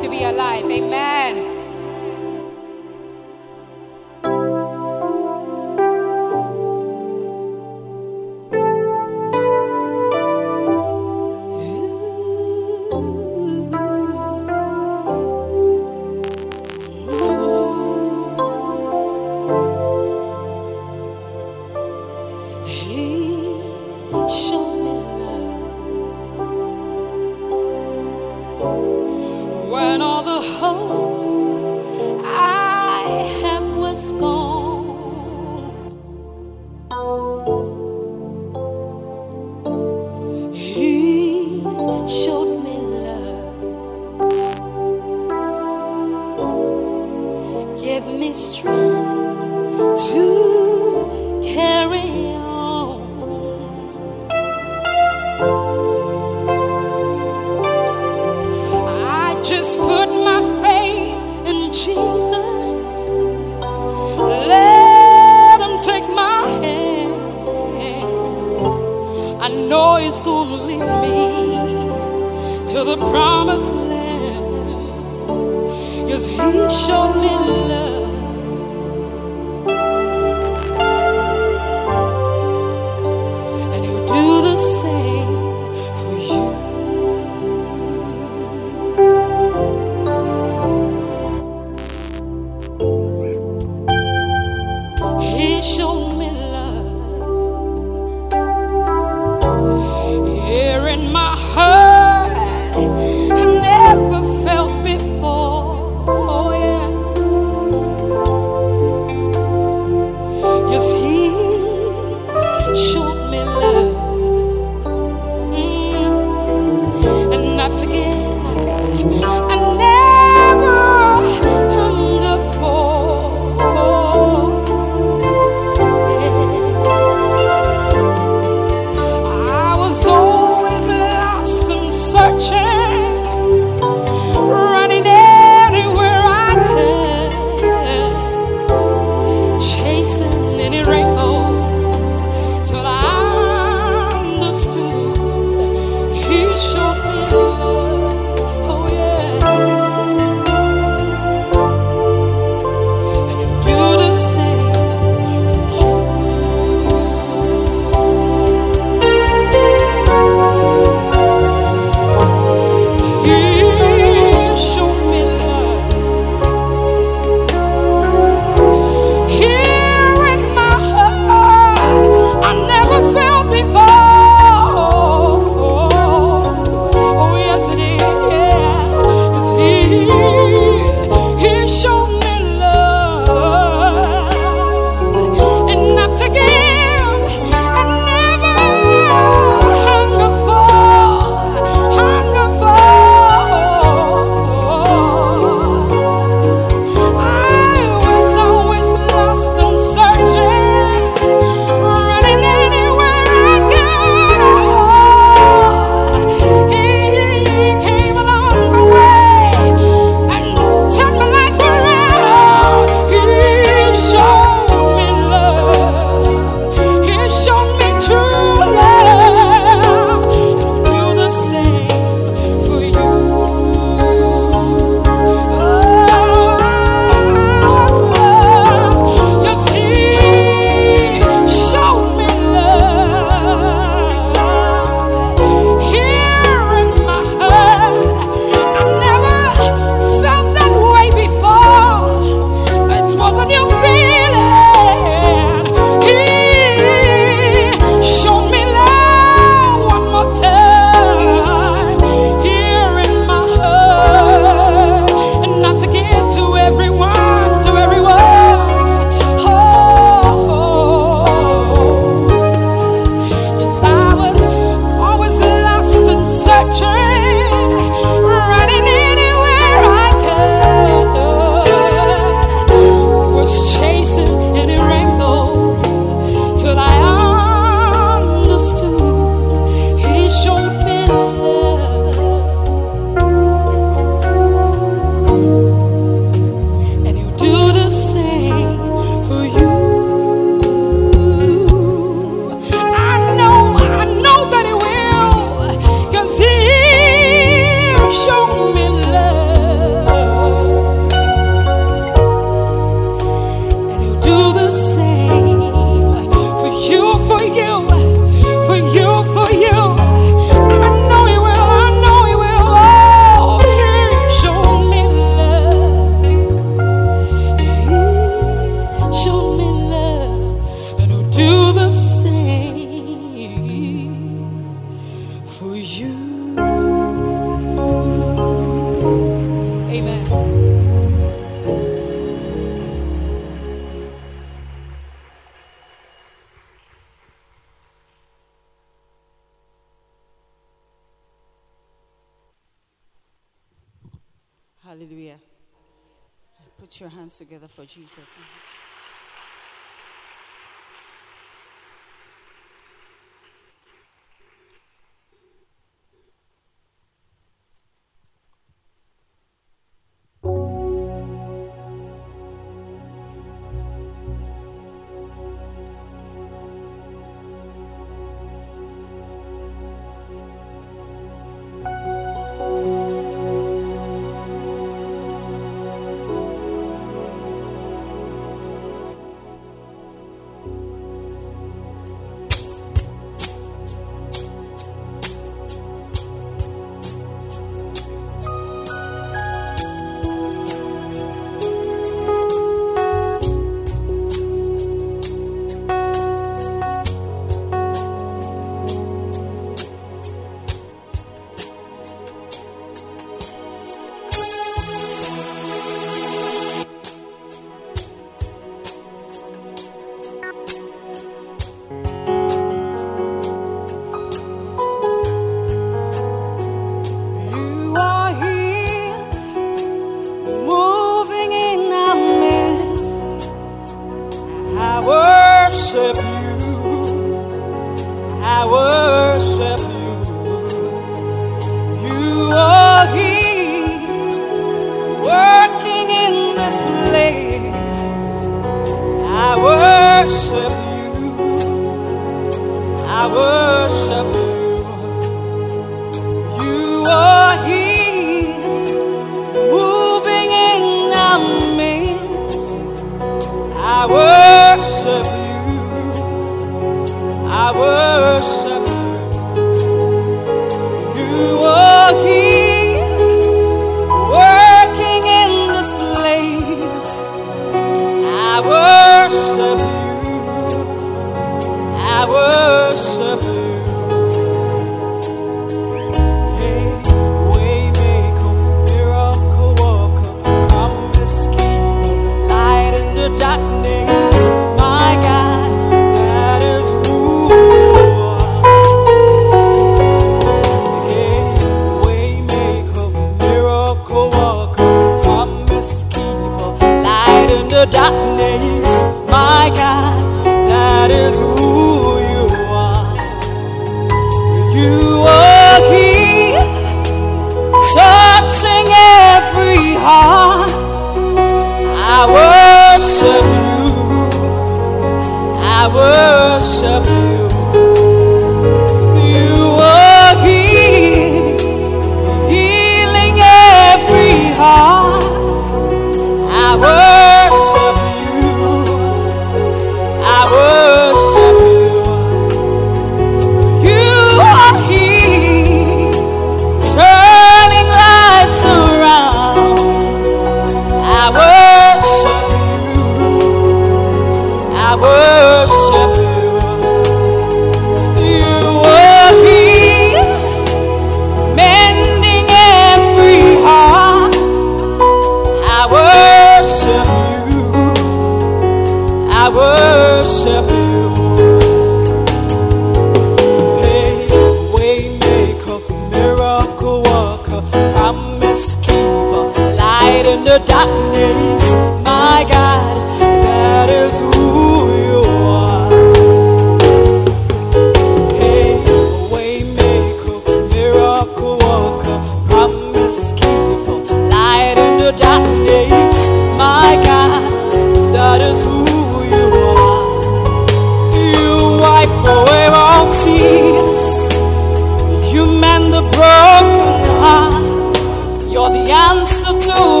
to be alive. Amen.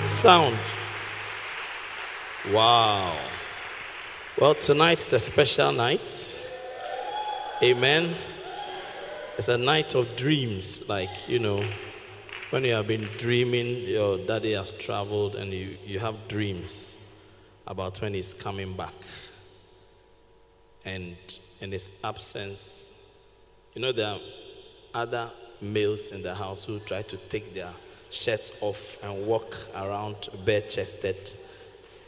Sound. Wow. Well, tonight's a special night. Amen. It's a night of dreams. Like, you know, when you have been dreaming, your daddy has traveled and you, you have dreams about when he's coming back. And in his absence, you know, there are other males in the house who try to take their shirts off and walk around bare chested.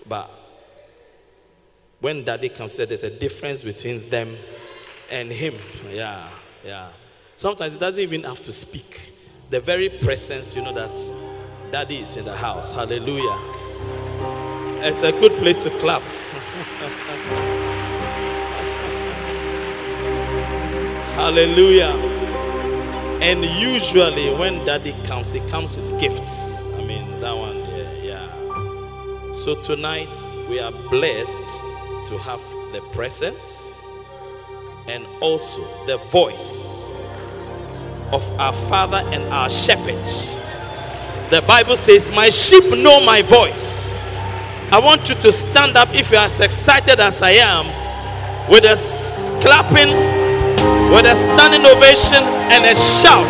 But when daddy comes, there's a difference between them and him. Yeah, yeah. Sometimes he doesn't even have to speak. The very presence, you know, that daddy is in the house. Hallelujah. It's a good place to clap. Hallelujah. And usually when daddy comes, he comes with gifts. I mean, that one, yeah, yeah. So tonight we are blessed to have the presence and also the voice of our father and our shepherd. The Bible says, My sheep know my voice. I want you to stand up if you are as excited as I am with a clapping with a standing ovation and a shout,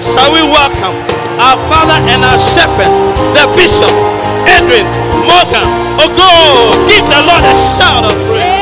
shall we welcome our Father and our Shepherd, the Bishop, Edwin Morgan oh, Ogo. Give the Lord a shout of praise.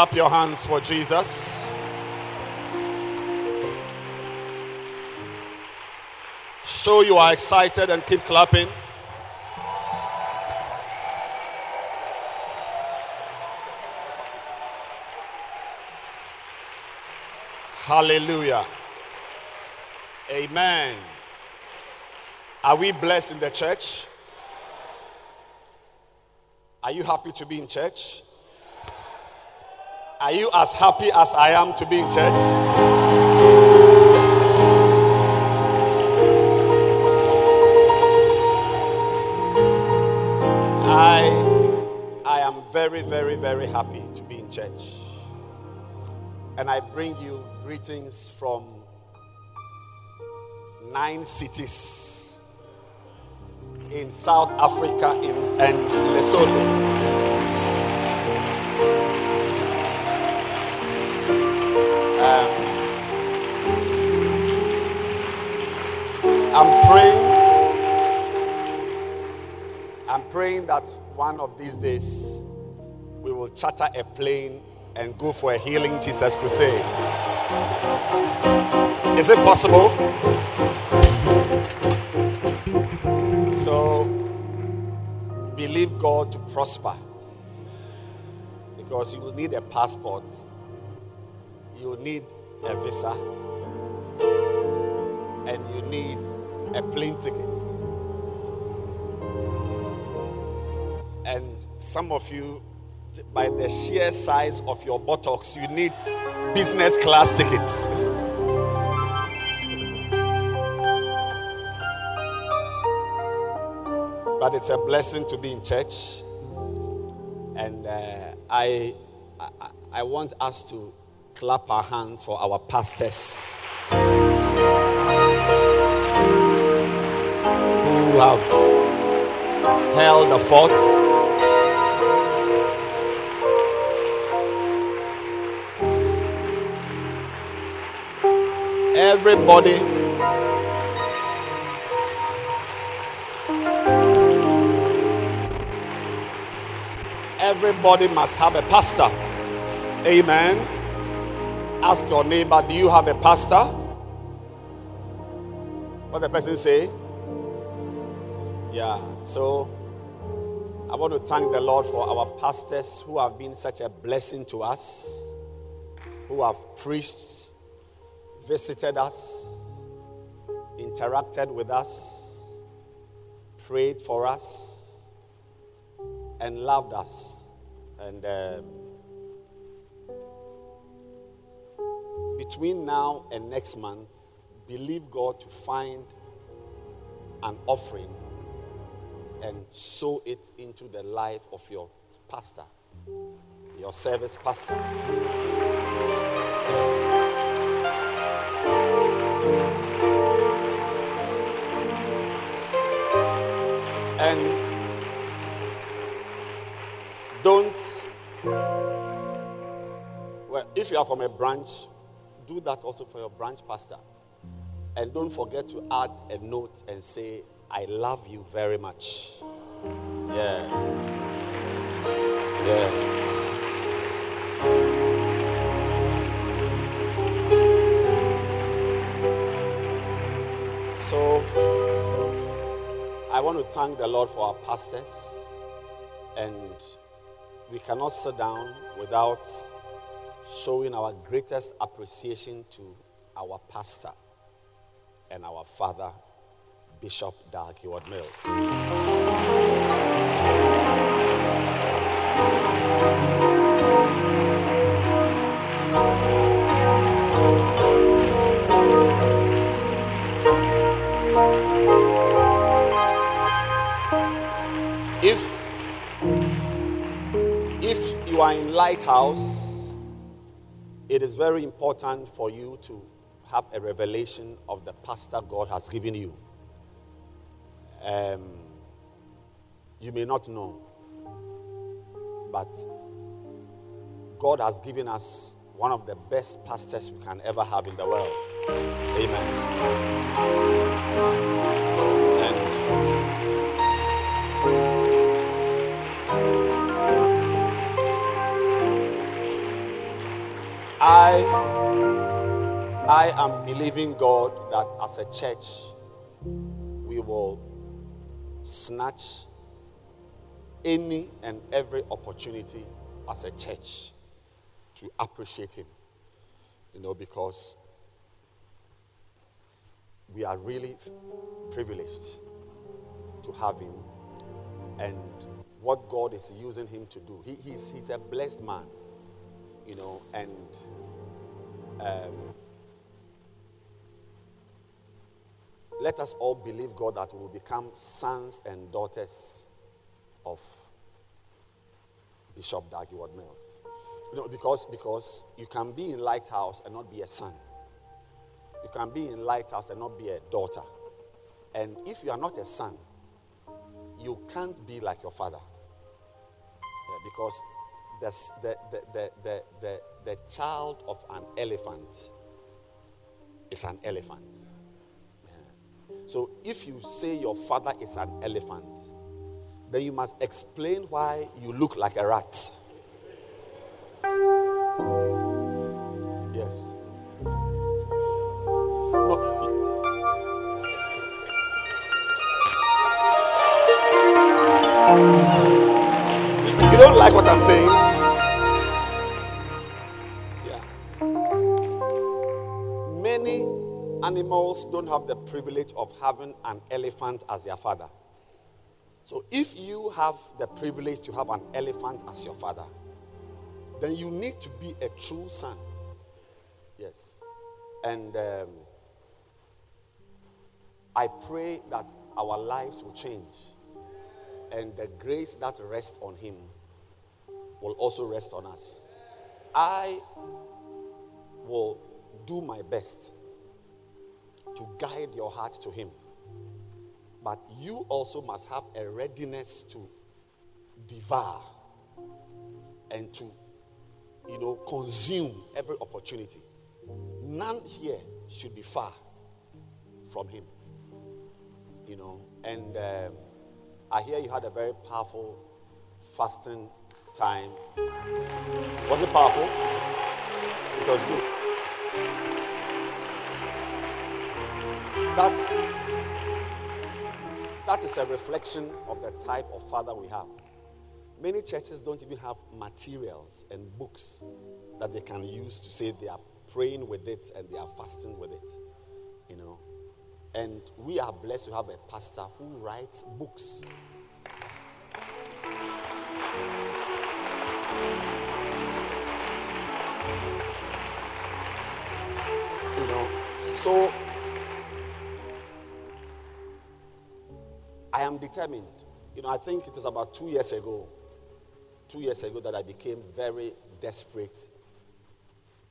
Clap your hands for Jesus. Show you are excited and keep clapping. Hallelujah. Amen. Are we blessed in the church? Are you happy to be in church? Are you as happy as I am to be in church? I, I am very, very, very happy to be in church. And I bring you greetings from nine cities in South Africa in, and Lesotho. Praying. I'm praying that one of these days we will charter a plane and go for a healing Jesus crusade. Is it possible? So believe God to prosper because you will need a passport, you will need a visa, and you need a plane ticket. And some of you, by the sheer size of your buttocks, you need business class tickets. But it's a blessing to be in church. And uh, I, I, I want us to clap our hands for our pastors have held the fort. Everybody Everybody must have a pastor. Amen. Ask your neighbor, do you have a pastor? What the person say? Yeah. So I want to thank the Lord for our pastors who have been such a blessing to us, who have preached, visited us, interacted with us, prayed for us, and loved us. And um, between now and next month, believe God to find an offering and sow it into the life of your pastor, your service pastor. And don't, well, if you are from a branch, do that also for your branch pastor. And don't forget to add a note and say, I love you very much. Yeah. Yeah. So, I want to thank the Lord for our pastors. And we cannot sit down without showing our greatest appreciation to our pastor and our father, Bishop Dag Heward-Mills. If if you are in Lighthouse, it is very important for you to have a revelation of the pastor God has given you. Um, you may not know, but God has given us one of the best pastors we can ever have in the world. Amen. I I am believing God that as a church we will snatch any and every opportunity as a church to appreciate Him. You know, because we are really privileged to have Him and what God is using Him to do. He, he's, he's a blessed man, you know, and um, let us all believe God that we will become sons and daughters of Bishop Dag Heward-Mills. You know, because, because you can be in Lighthouse and not be a son. You can be in Lighthouse and not be a daughter. And if you are not a son, you can't be like your father. Yeah, because the, the, the, the, the, the child of an elephant is an elephant. So if you say your father is an elephant, then you must explain why you look like a rat. Yes. No. You don't like what I'm saying? Animals don't have the privilege of having an elephant as their father. So if you have the privilege to have an elephant as your father, then you need to be a true son. Yes. And um, I pray that our lives will change and the grace that rests on him will also rest on us. I will do my best to guide your heart to him. But you also must have a readiness to devour and to, you know, consume every opportunity. None here should be far from him. You know, and um, I hear you had a very powerful fasting time. Was it powerful? It was good. That's, that is a reflection of the type of father we have. Many churches don't even have materials and books that they can use to say they are praying with it and they are fasting with it. You know. And we are blessed to have a pastor who writes books. You know, so am determined. You know, I think it was about two years ago, two years ago, that I became very desperate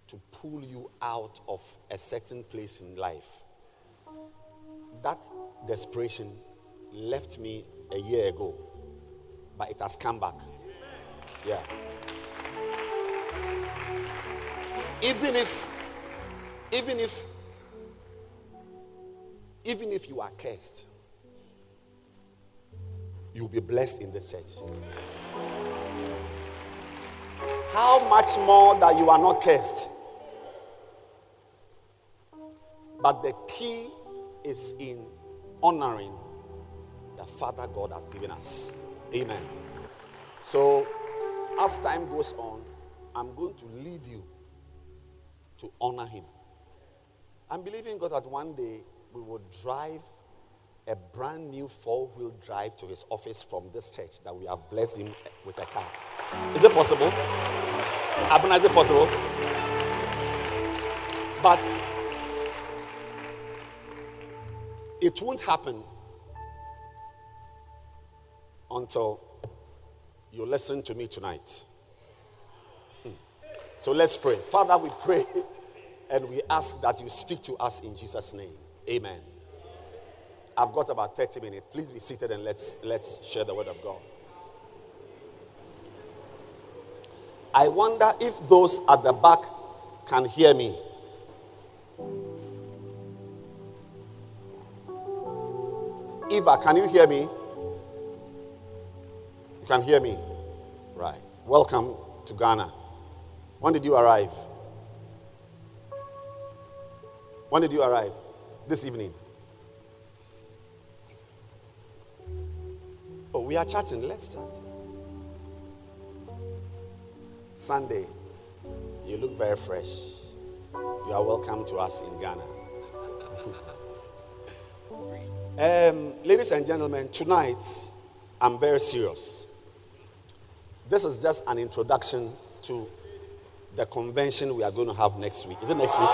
to pull you out of a certain place in life. That desperation left me a year ago, but it has come back. Yeah. Even if, even if, even if you are cursed, you'll be blessed in this church. How much more that you are not cursed? But the key is in honoring the Father God has given us. Amen. So, as time goes on, I'm going to lead you to honor Him. I'm believing God that one day we will drive a brand new four wheel drive to His office from this church that we have blessed Him with a car. Is it possible? Abuna, is it possible? But it won't happen until you listen to me tonight. Hmm. So let's pray. Father, we pray and we ask that you speak to us in Jesus' name. Amen. I've got about 30 minutes. Please be seated and let's let's share the word of God. I wonder if those at the back can hear me. Eva, can you hear me? You can hear me? Right. Welcome to Ghana. When did you arrive? When did you arrive? This evening. Oh, we are chatting. Let's chat. Sunday. You look very fresh. You are welcome to us in Ghana. um, ladies and gentlemen, tonight I'm very serious. This is just an introduction to the convention we are going to have next week. Is it next week?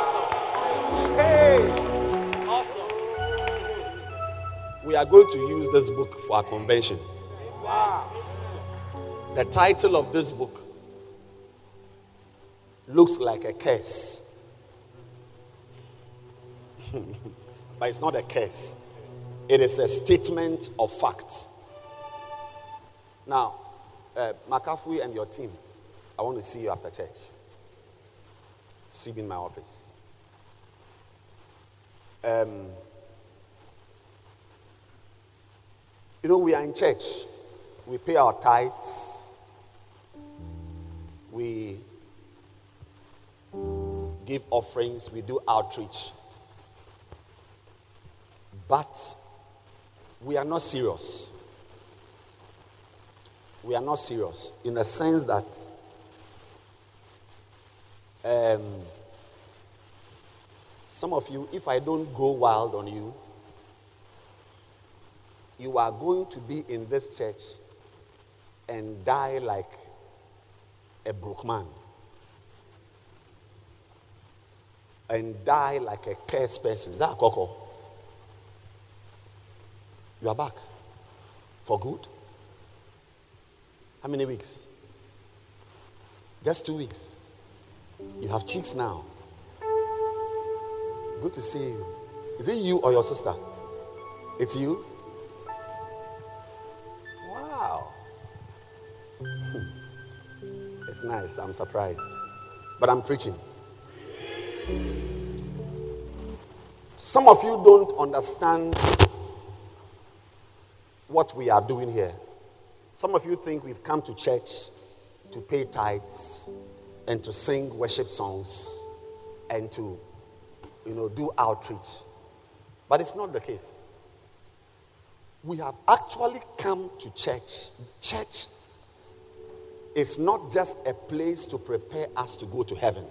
We are going to use this book for our convention. The title of this book looks like a curse. but it's not a curse, it is a statement of fact. Now, uh, and your team, I want to see you after church. See me in my office. Um, you know, we are in church. We pay our tithes. We give offerings. We do outreach. But we are not serious. We are not serious in the sense that um, some of you, if I don't go wild on you, you are going to be in this church and die like a broke man. And die like a cursed person. Is that a coco? You are back. For good? How many weeks? Just two weeks. You have cheeks now. Good to see you. Is it you or your sister? It's you? Wow. Hmm. It's nice. I'm surprised. But I'm preaching. Some of you don't understand what we are doing here. Some of you think we've come to church to pay tithes and to sing worship songs and to, you know, do outreach. But it's not the case. We have actually come to church. Church is not just a place to prepare us to go to heaven.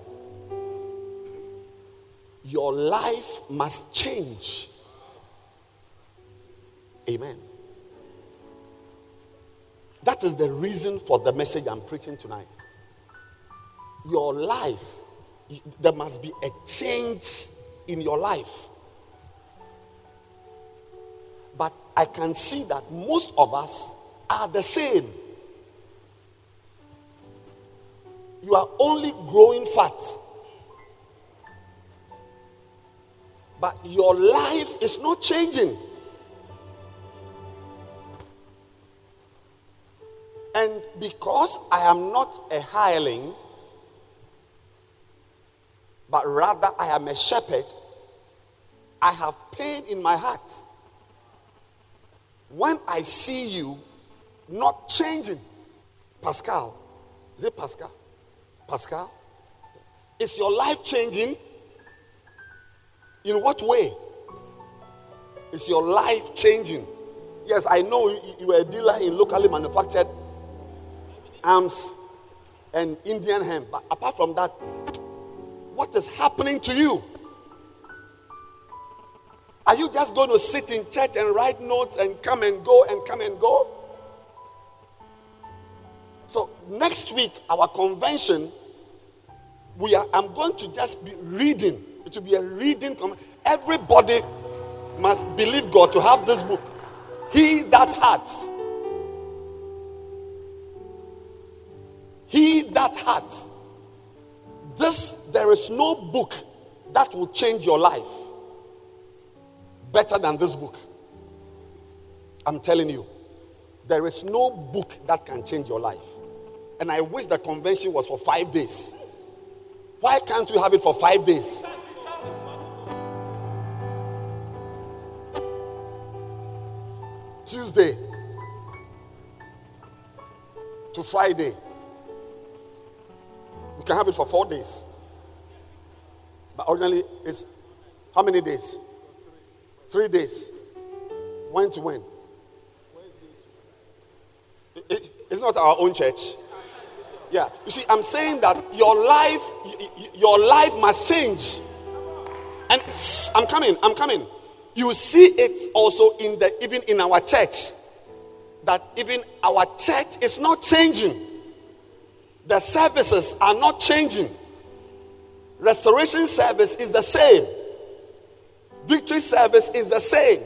Your life must change. Amen. That is the reason for the message I'm preaching tonight. Your life, there must be a change in your life. But I can see that most of us are the same. You are only growing fat. But your life is not changing. And because I am not a hireling, but rather I am a shepherd, I have pain in my heart. When I see you not changing, Pascal, is it Pascal? Pascal? Is your life changing? In what way? Is your life changing? Yes, I know you are a dealer in locally manufactured arms and Indian hemp. But apart from that, what is happening to you? Are you just going to sit in church and write notes and come and go and come and go? So next week, our convention, we are. I'm going to just be reading. It will be a reading. Everybody must believe God to have this book. He that hath He that hath this, there is no book that will change your life better than this book. I'm telling you, there is no book that can change your life. And I wish the convention was for five days. Why can't we have it for five days? Tuesday to Friday. We can have it for four days. But originally, it's How many days? Three days. When to when? It- it- It's not our own church. Yeah. You see, I'm saying that your life, your life must change. And I'm coming, I'm coming. You see it also in the even in our church. That even our church is not changing. The services are not changing. Restoration service is the same. Victory service is the same.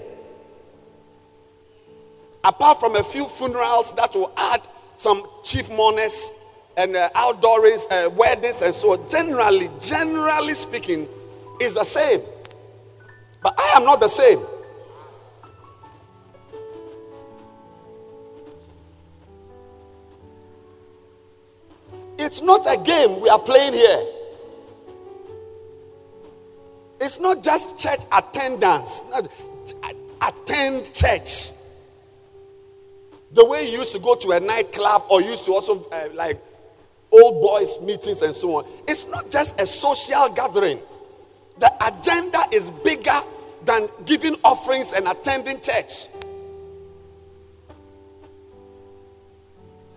Apart from a few funerals that will add some chief mourners and uh, outdoors, uh, weddings, and so. Generally, generally speaking, is the same. But I am not the same. It's not a game we are playing here. It's not just church attendance. Attend church. The way you used to go to a nightclub or used to also uh, like old boys meetings and so on. It's not just a social gathering. The agenda is bigger than giving offerings and attending church.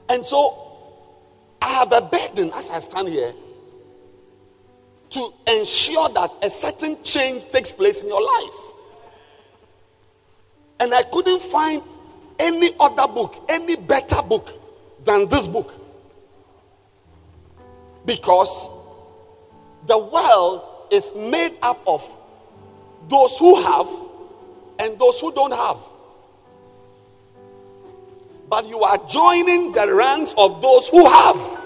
And so I have a burden as I stand here to ensure that a certain change takes place in your life. And I couldn't find any other book, any better book than this book. Because the world is made up of those who have and those who don't have. But you are joining the ranks of those who have.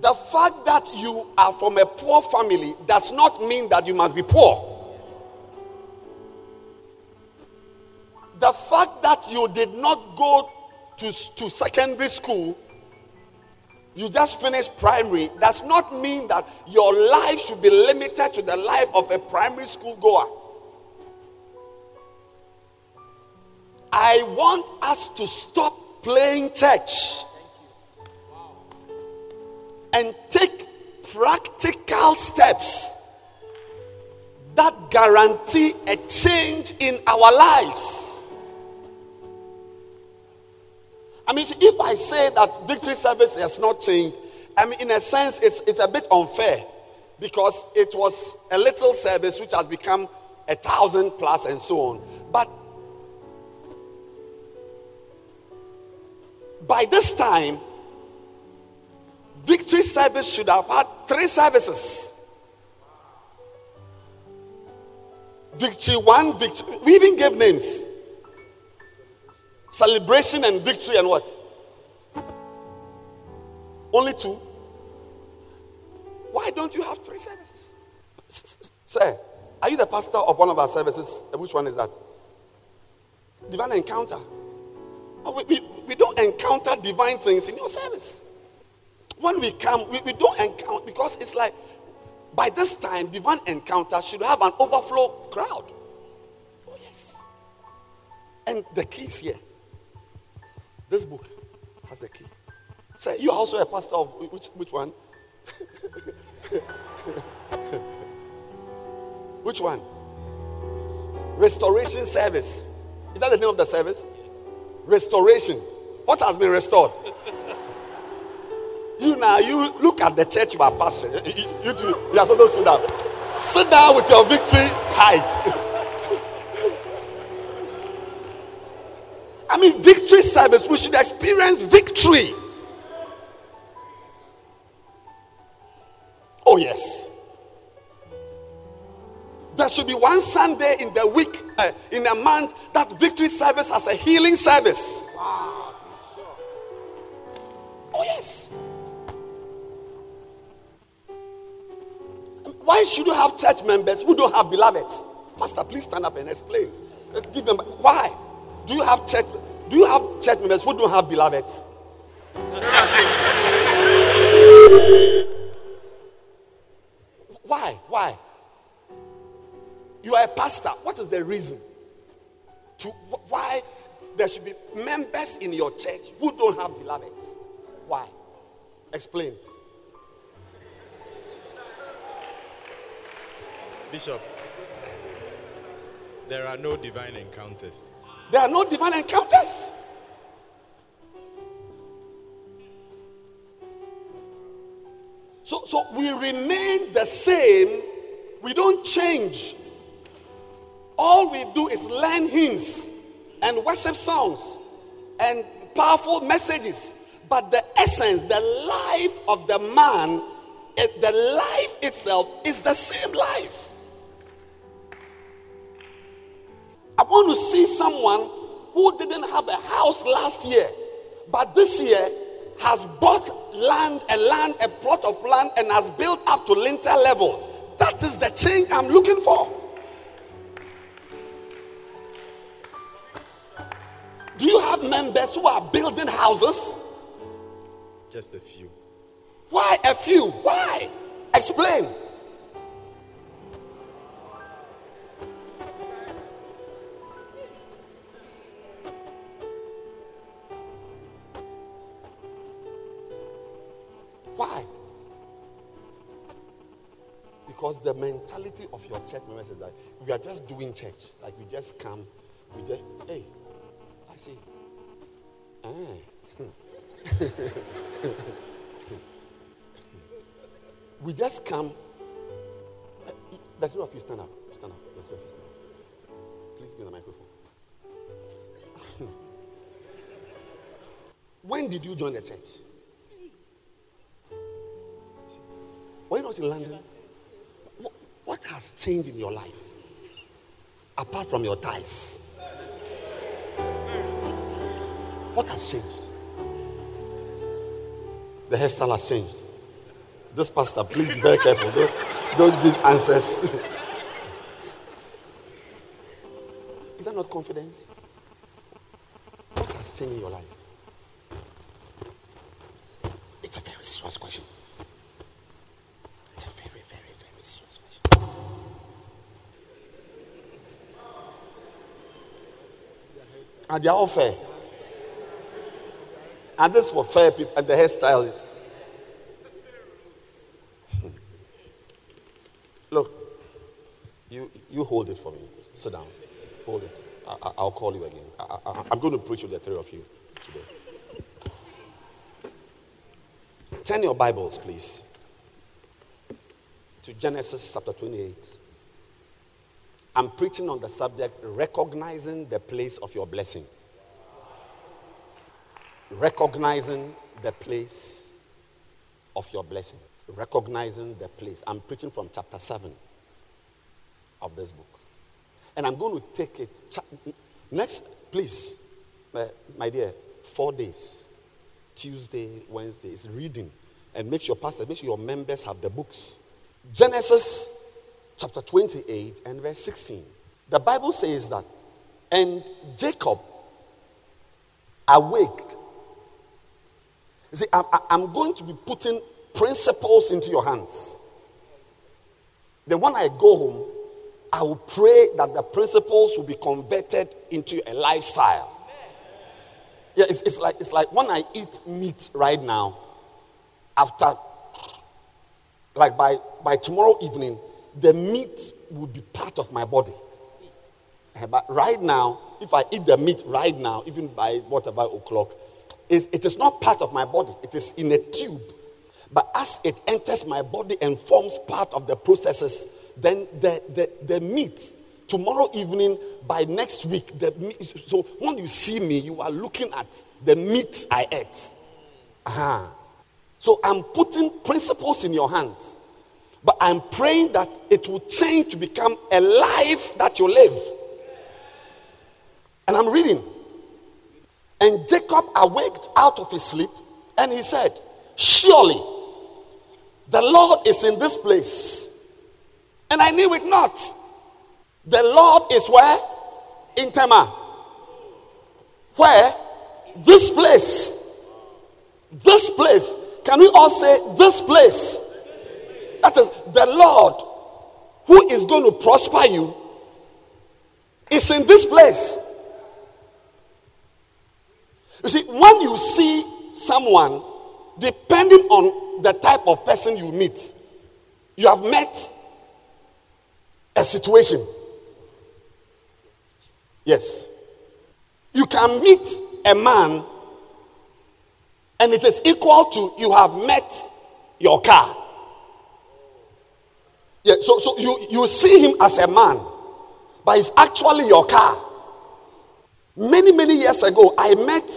The fact that you are from a poor family does not mean that you must be poor. The fact that you did not go to, to secondary school, you just finished primary, does not mean that your life should be limited to the life of a primary school goer. I want us to stop playing church and take practical steps that guarantee a change in our lives. I mean, if I say that victory service has not changed, I mean, in a sense, it's, it's a bit unfair because it was a little service which has become a thousand plus and so on. But by this time, victory service should have had three services. Victory one, victory. We even gave names celebration and victory and what? Only two? Why don't you have three services? Sir, are you the pastor of one of our services? Which one is that? Divine encounter. Oh, we, we, we don't encounter divine things in your service. When we come, we, we don't encounter because it's like by this time, divine encounter should have an overflow crowd. Oh, yes. And the key is here. This book has the key. Say, you are also a pastor of which, which one? which one? Restoration service. Is that the name of the service? Restoration. What has been restored? You now, you look at the church you are pastoring. You, you, you, you are supposed to sit down. Sit down with your victory height. I mean, victory service, we should experience victory. Oh, yes. There should be one Sunday in the week, uh, in a month, that victory service has a healing service. Oh, yes. Why should you have church members who don't have beloveds? Pastor, please stand up and explain. Let's give them. Why? Do you have church? Do you have church members who don't have beloveds? Why? Why? You are a pastor. What is the reason? To why there should be members in your church who don't have beloveds. Why? Explain. Bishop, there are no divine encounters. There are no divine encounters. So, so we remain the same. We don't change. All we do is learn hymns and worship songs and powerful messages. But the essence, the life of the man, eh, the life itself is the same life. Want to see someone who didn't have a house last year, but this year has bought land, a land, a plot of land, and has built up to lintel level. That is the change I'm looking for. Do you have members who are building houses? Just a few. Why a few? Why? Explain. Because the mentality of your church members is that we are just doing church. Like we just come, we just, hey, I see. Ah. we just come. The three of you stand up. Stand up. The three of you stand up. Please give me the microphone. when did you join the church? Why not in London? Has changed in your life? Apart from your ties. What has changed? The hairstyle has changed. This pastor, please be very careful. Don't, don't give answers. Is that not confidence? What has changed in your life? It's a very serious question. It's a very, very, very serious question. And they are all fair. And this for fair people and the hairstylist. Hmm. Look, you, you hold it for me. Sit down. Hold it. I, will call you again. I, I'm going to preach with the three of you today. Turn your Bibles, please, to Genesis chapter 28. I'm preaching on the subject recognizing the place of your blessing recognizing the place of your blessing. Recognizing the place. I'm preaching from chapter 7 of this book. And I'm going to take it. Next, please, my dear, four days Tuesday, Wednesday is reading. And make sure, Pastor, make sure your members have the books. Genesis chapter 28 and verse 16. The Bible says that, and Jacob awaked you see, I'm, I'm going to be putting principles into your hands. Then when I go home, I will pray that the principles will be converted into a lifestyle. Yeah, it's, it's, like, it's like when I eat meat right now, after, like by, by tomorrow evening, the meat will be part of my body. Eh, but right now, if I eat the meat right now, even by whatever o'clock, is, it is not part of my body, it is in a tube. But as it enters my body and forms part of the processes, then the, the, the meat, tomorrow evening, by next week, the meat, so when you see me, you are looking at the meat I ate. Uh-huh. So I'm putting principles in your hands, but I'm praying that it will change to become a life that you live. And I'm reading. And Jacob awaked out of his sleep and he said, Surely the Lord is in this place. And I knew it not. The Lord is where? In Tema. Where? This place. This place. Can we all say this place? That is the Lord who is going to prosper you is in this place. You see, when you see someone, depending on the type of person you meet, you have met a situation. Yes. You can meet a man and it is equal to you have met your car. Yeah, so, so you, you see him as a man, but it's actually your car. Many, many years ago, I met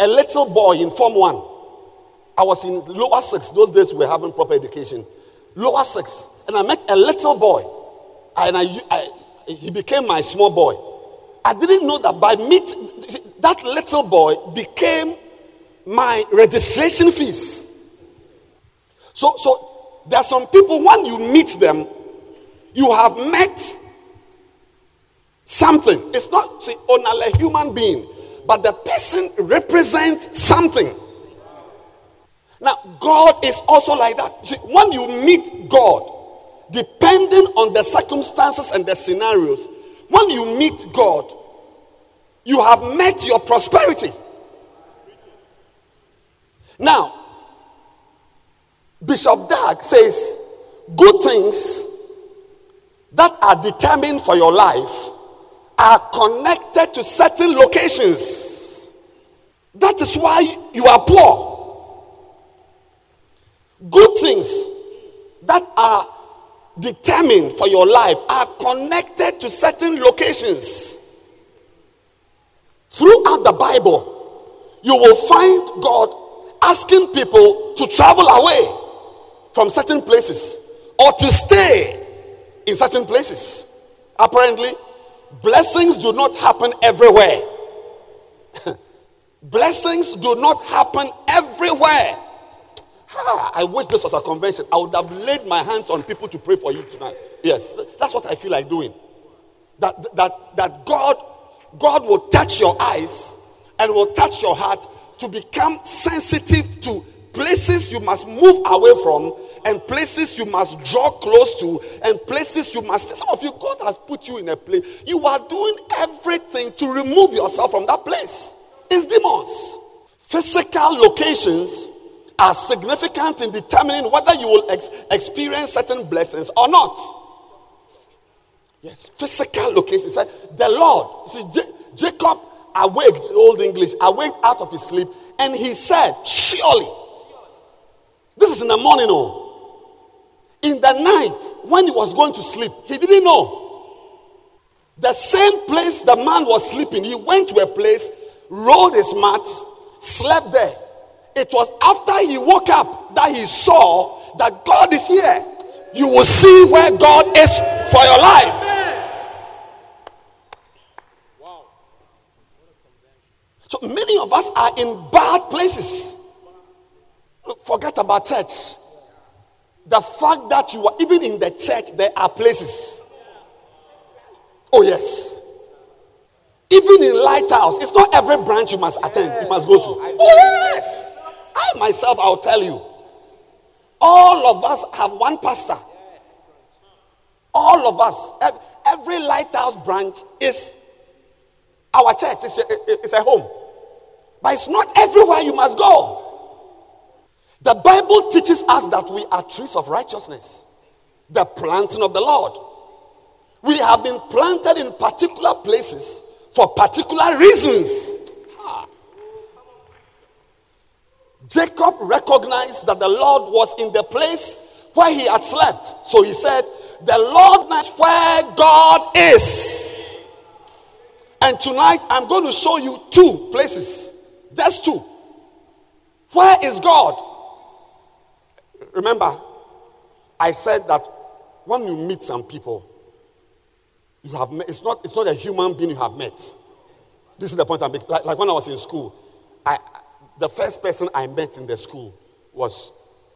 a little boy in Form 1. I was in lower six. Those days we were having proper education. Lower six. And I met a little boy. And I, I, he became my small boy. I didn't know that by meet that little boy became my registration fees. So, so there are some people when you meet them, you have met something. It's not only a human being, but the person represents something. Now, God is also like that. See, when you meet God, depending on the circumstances and the scenarios, when you meet God, you have met your prosperity. Now, Bishop Dag says, good things that are determined for your life are connected to certain locations. That is why you are poor. Good things that are determined for your life are connected to certain locations. Throughout the Bible, you will find God asking people to travel away from certain places or to stay in certain places. Apparently, blessings do not happen everywhere. blessings do not happen everywhere. Ah, I wish this was a convention. I would have laid my hands on people to pray for you tonight. Yes, that's what I feel like doing. That, that, that God, God will touch your eyes and will touch your heart to become sensitive to places you must move away from and places you must draw close to and places you must some of you god has put you in a place. You are doing everything to remove yourself from that place. It's demons. Physical locations are significant in determining whether you will ex- experience certain blessings or not. Yes physical locations. The lord see J- jacob awaked old english awaked out of his sleep and he said surely. This is in the morning oh in the night, when he was going to sleep, he didn't know. The same place the man was sleeping, he went to a place, rolled his mat, slept there. It was after he woke up that he saw that God is here. You will see where God is for your life. So many of us are in bad places. Forget about church. The fact that you are even in the church, there are places. Oh, yes. Even in Lighthouse, it's not every branch you must attend, you must go to. Oh, yes. I myself, I'll tell you. All of us have one pastor. All of us. Every Lighthouse branch is our church, it's a, it's a home. But it's not everywhere you must go. The Bible teaches us that we are trees of righteousness, the planting of the Lord. We have been planted in particular places for particular reasons. Jacob recognized that the Lord was in the place where he had slept. So he said, The Lord knows where God is. And tonight I'm going to show you two places. That's two. Where is God? Remember, I said that when you meet some people, you have met, it's not it's not a human being you have met. This is the point I'm making. Like, like when I was in school, I the first person I met in the school was,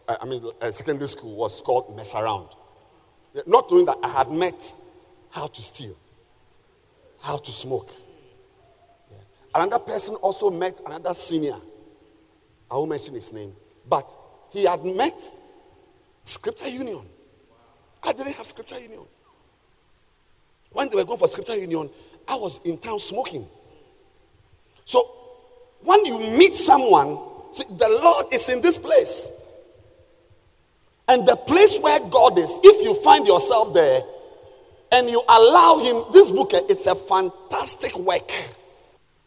I mean, uh, secondary school was called Mess Around. Not knowing that I had met how to steal, how to smoke. Yeah. Another person also met another senior. I won't mention his name, but he had met Scripture Union. I didn't have Scripture Union. When they were going for Scripture Union, I was in town smoking. So when you meet someone, see, the Lord is in this place. And the place where God is, if you find yourself there and you allow Him, this book, eh, it's a fantastic work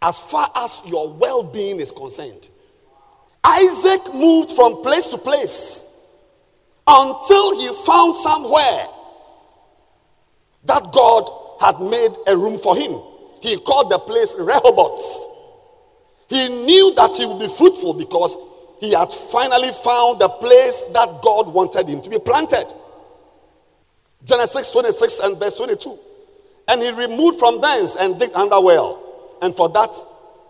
as far as your well being is concerned. Isaac moved from place to place until he found somewhere that God had made a room for him. He called the place Rehoboth. He knew that he would be fruitful because he had finally found the place that God wanted him to be planted. Genesis 26 and verse 22. And he removed from thence and digged under well. And for that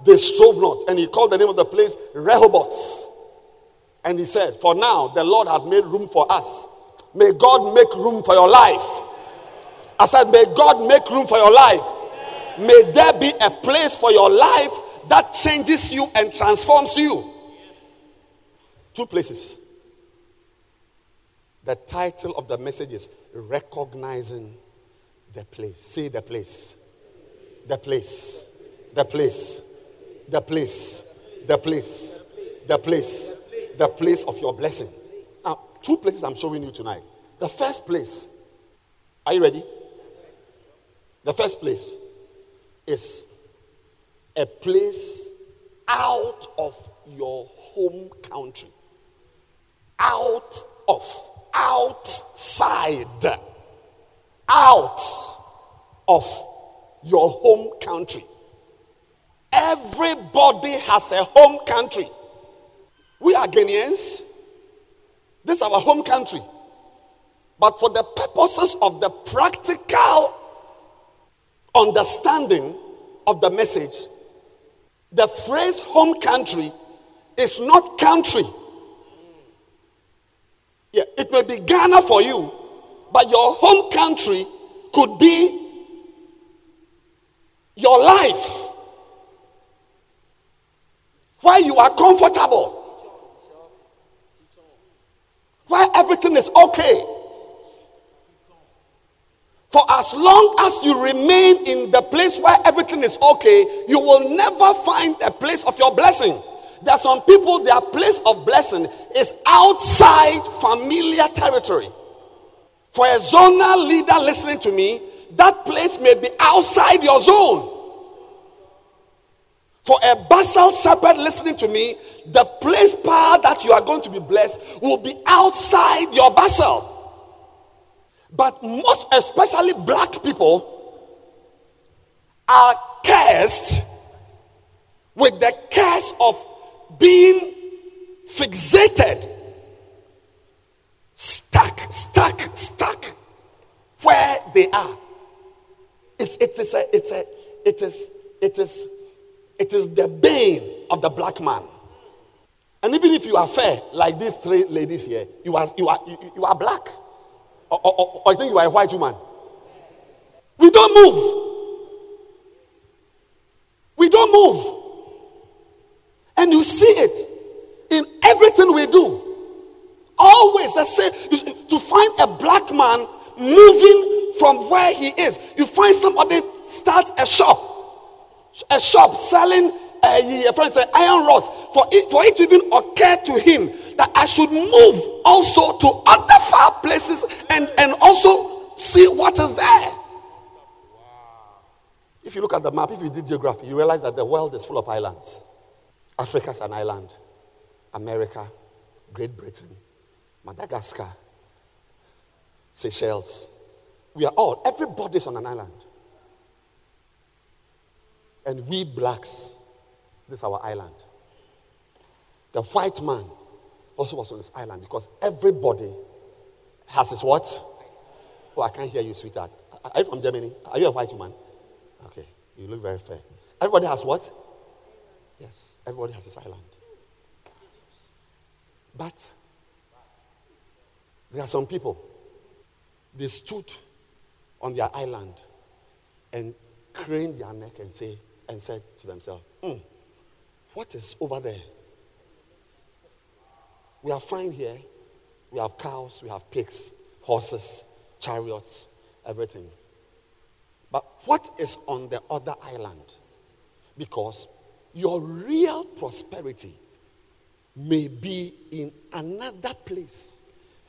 they strove not. And he called the name of the place Rehoboth. And he said, For now the Lord had made room for us. May God make room for your life. I said, May God make room for your life. May there be a place for your life that changes you and transforms you. Two places. The title of the message is Recognizing the Place. Say the place. The place. The place. The place. The place. The place. The place of your blessing. Now, two places I'm showing you tonight. The first place. Are you ready? The first place is a place out of your home country. Out of, outside, out of your home country. Everybody has a home country. We are Ghanaians. This is our home country. But for the purposes of the practical understanding of the message, the phrase home country is not country. Yeah, it may be Ghana for you, but your home country could be your life where you are comfortable, where everything is okay. For as long as you remain in the place where everything is okay, you will never find a place of your blessing. There are some people, their place of blessing is outside familiar territory. For a zonal leader listening to me, that place may be outside your zone. For a basal shepherd listening to me, the place power that you are going to be blessed will be outside your vessel. But most especially black people are cursed with the curse of being fixated, stuck, stuck, stuck where they are. It's, it is a, it's a, it is, it is, it is the bane of the black man. And even if you are fair, like these three ladies here, you are, you are, you, you are black. Or, or, or, think you are a white woman. We don't move. We don't move. And you see it in everything we do. Always, let's say, to find a black man moving from where he is. You find somebody start a shop, a shop selling uh, friend said iron rods for it, for it to even occur to him that I should move also to other far places and, and also see what is there. If you look at the map, if you did geography, you realize that the world is full of islands. Africa is an island. America, Great Britain, Madagascar, Seychelles. We are all, everybody's on an island. And we blacks, this is our island. The white man also was on this island because everybody has his what? Oh, I can't hear you, sweetheart. Are you from Germany? Are you a white woman? Okay, you look very fair. Everybody has what? Yes, everybody has his island. But there are some people, they stood on their island and craned their neck and say and said to themselves, mm, what is over there? We are fine here. We have cows, we have pigs, horses, chariots, everything. But what is on the other island? Because your real prosperity may be in another place.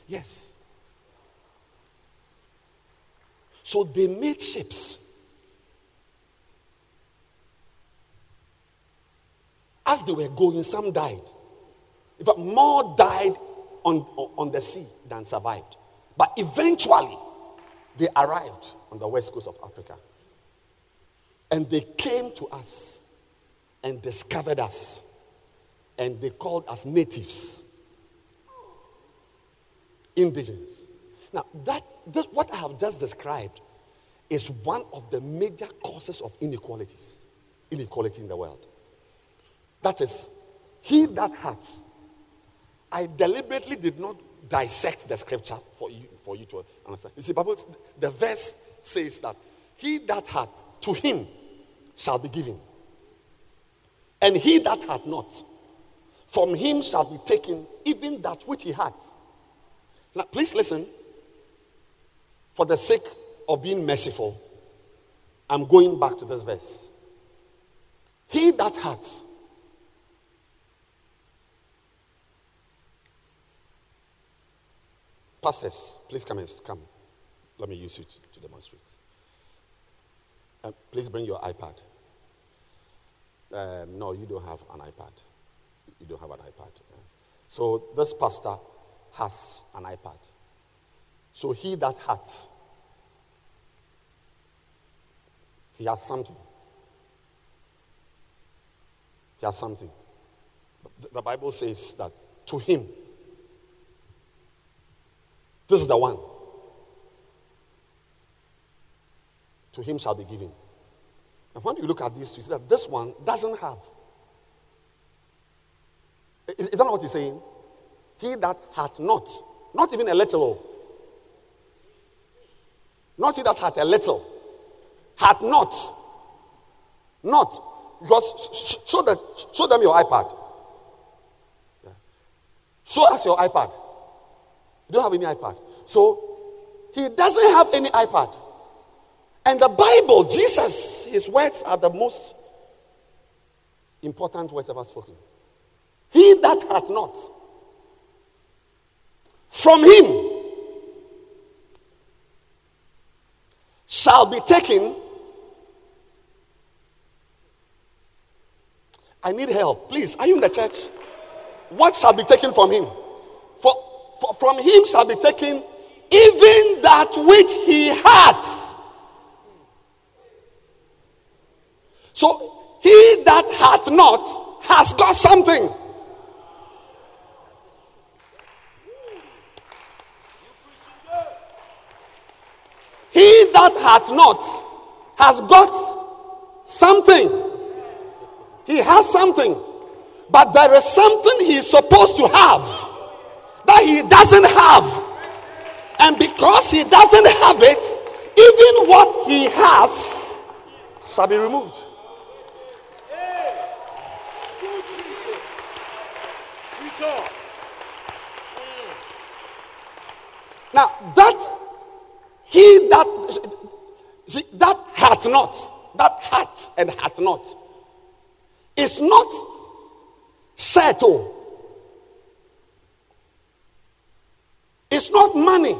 Yes. So they made ships. As they were going, some died. In fact, more died on, on the sea than survived. But eventually, they arrived on the west coast of Africa. And they came to us and discovered us. And they called us natives, indigenous. Now, that, this, what I have just described is one of the major causes of inequalities, inequality in the world. That is, he that hath. I deliberately did not dissect the scripture for you, for you to understand. You see, Bible, the verse says that he that hath, to him shall be given. And he that hath not, from him shall be taken even that which he hath. Now, please listen. For the sake of being merciful, I'm going back to this verse. He that hath, Pastors, please come and come. Let me use you to, demonstrate. Uh, please bring your iPad. Um, no, you don't have an iPad. You don't have an iPad. So this pastor has an iPad. So he that hath, he has something. He has something. The Bible says that to him, this is the one. To him shall be given. And when you look at these two, you see that this one doesn't have. Is, is that what he's saying? He that hath not, not even a little, not he that hath a little, hath not, not. Because show, show them your iPad. Show us your iPad. Don't have any iPad. So he doesn't have any iPad. And the Bible, Jesus, his words are the most important words ever spoken. He that hath not, from him shall be taken. I need help. Please, are you in the church? What shall be taken from him? For, from him shall be taken even that which he hath. So he that hath not has got something. He that hath not has got something. He has something. But there is something he is supposed to have that he doesn't have. And because he doesn't have it, even what he has shall be removed. Now that he that see, that hath not, that hath and hath not, is not settled. It's not money.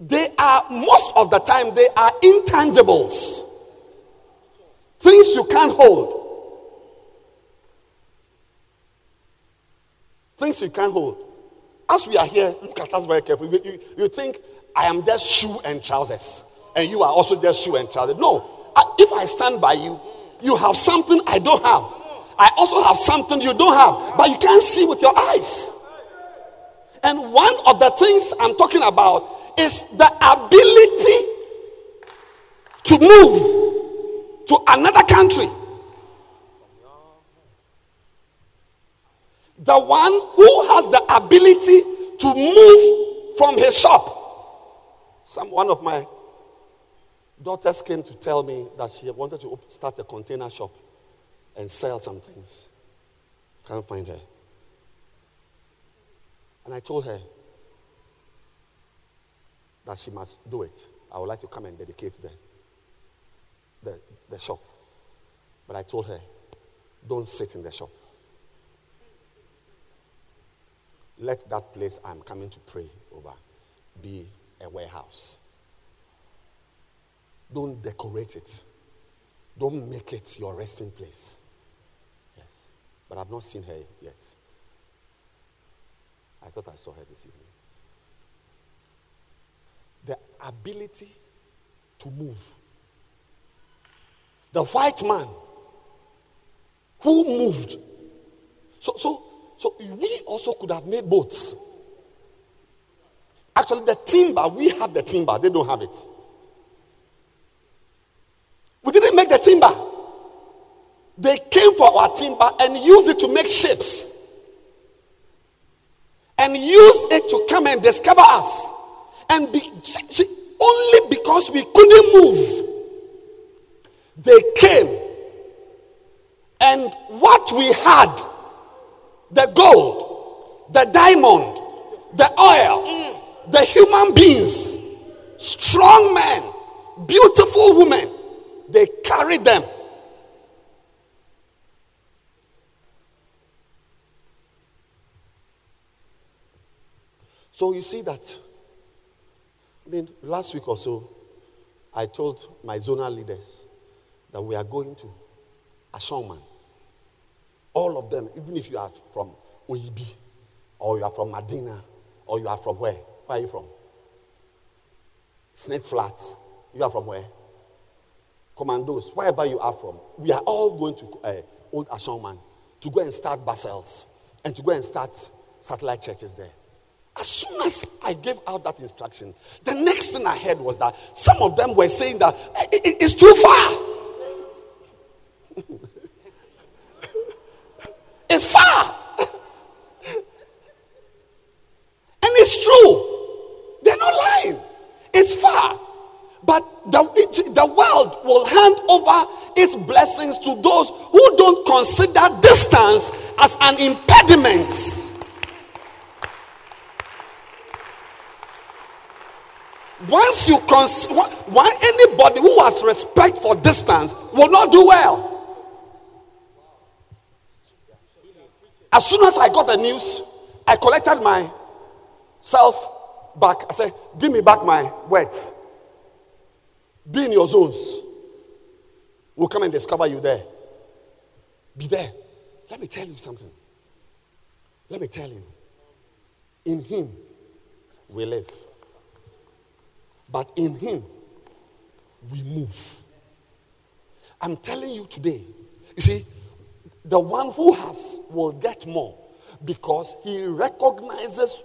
They are, most of the time, they are intangibles. Things you can't hold. Things you can't hold. As we are here, look at us very carefully. You, you, think I am just shoe and trousers, and you are also just shoe and trousers. No. I, if I stand by you, you have something I don't have. I also have something you don't have, but you can't see with your eyes. And one of the things I'm talking about is the ability to move to another country. The one who has the ability to move from his shop. Some one of my daughters came to tell me that she wanted to start a container shop and sell some things. Can't find her. And I told her that she must do it I would like to come and dedicate the, the, the shop. But I told her, don't sit in the shop. Let that place I'm coming to pray over be a warehouse. Don't decorate it. Don't make it your resting place. But I've not seen her yet. I thought I saw her this evening. The ability to move. The white man who moved. So, so, so we also could have made boats. Actually, the timber, we have the timber, they don't have it. We didn't make the timber. They came for our timber and used it to make ships. And used it to come and discover us. And be, see, only because we couldn't move, they came. And what we had the gold, the diamond, the oil, the human beings, strong men, beautiful women, they carried them. So you see that. I mean, last week or so, I told my zonal leaders that we are going to Ashongman. All of them, even if you are from Oyibi, or you are from Medina, or you are from where? Where are you from? Snake Flats. You are from where? Commandos, wherever you are from. We are all going to uh, Old Ashongman to go and start Basels and to go and start satellite churches there. As soon as I gave out that instruction, the next thing I heard was that some of them were saying that "Eh, it- it- it's too far. it's far. and it's true. They're not lying. It's far. But the, it- the world will hand over its blessings to those who don't consider distance as an impediment. Once you consider, why anybody who has respect for distance will not do well. As soon as I got the news, I collected myself back. I said, Give me back my words. Be in your zones. We'll come and discover you there. Be there. Let me tell you something. Let me tell you. In Him, we live. But in Him, we move. I'm telling you today, you see, the one who has will get more because he recognizes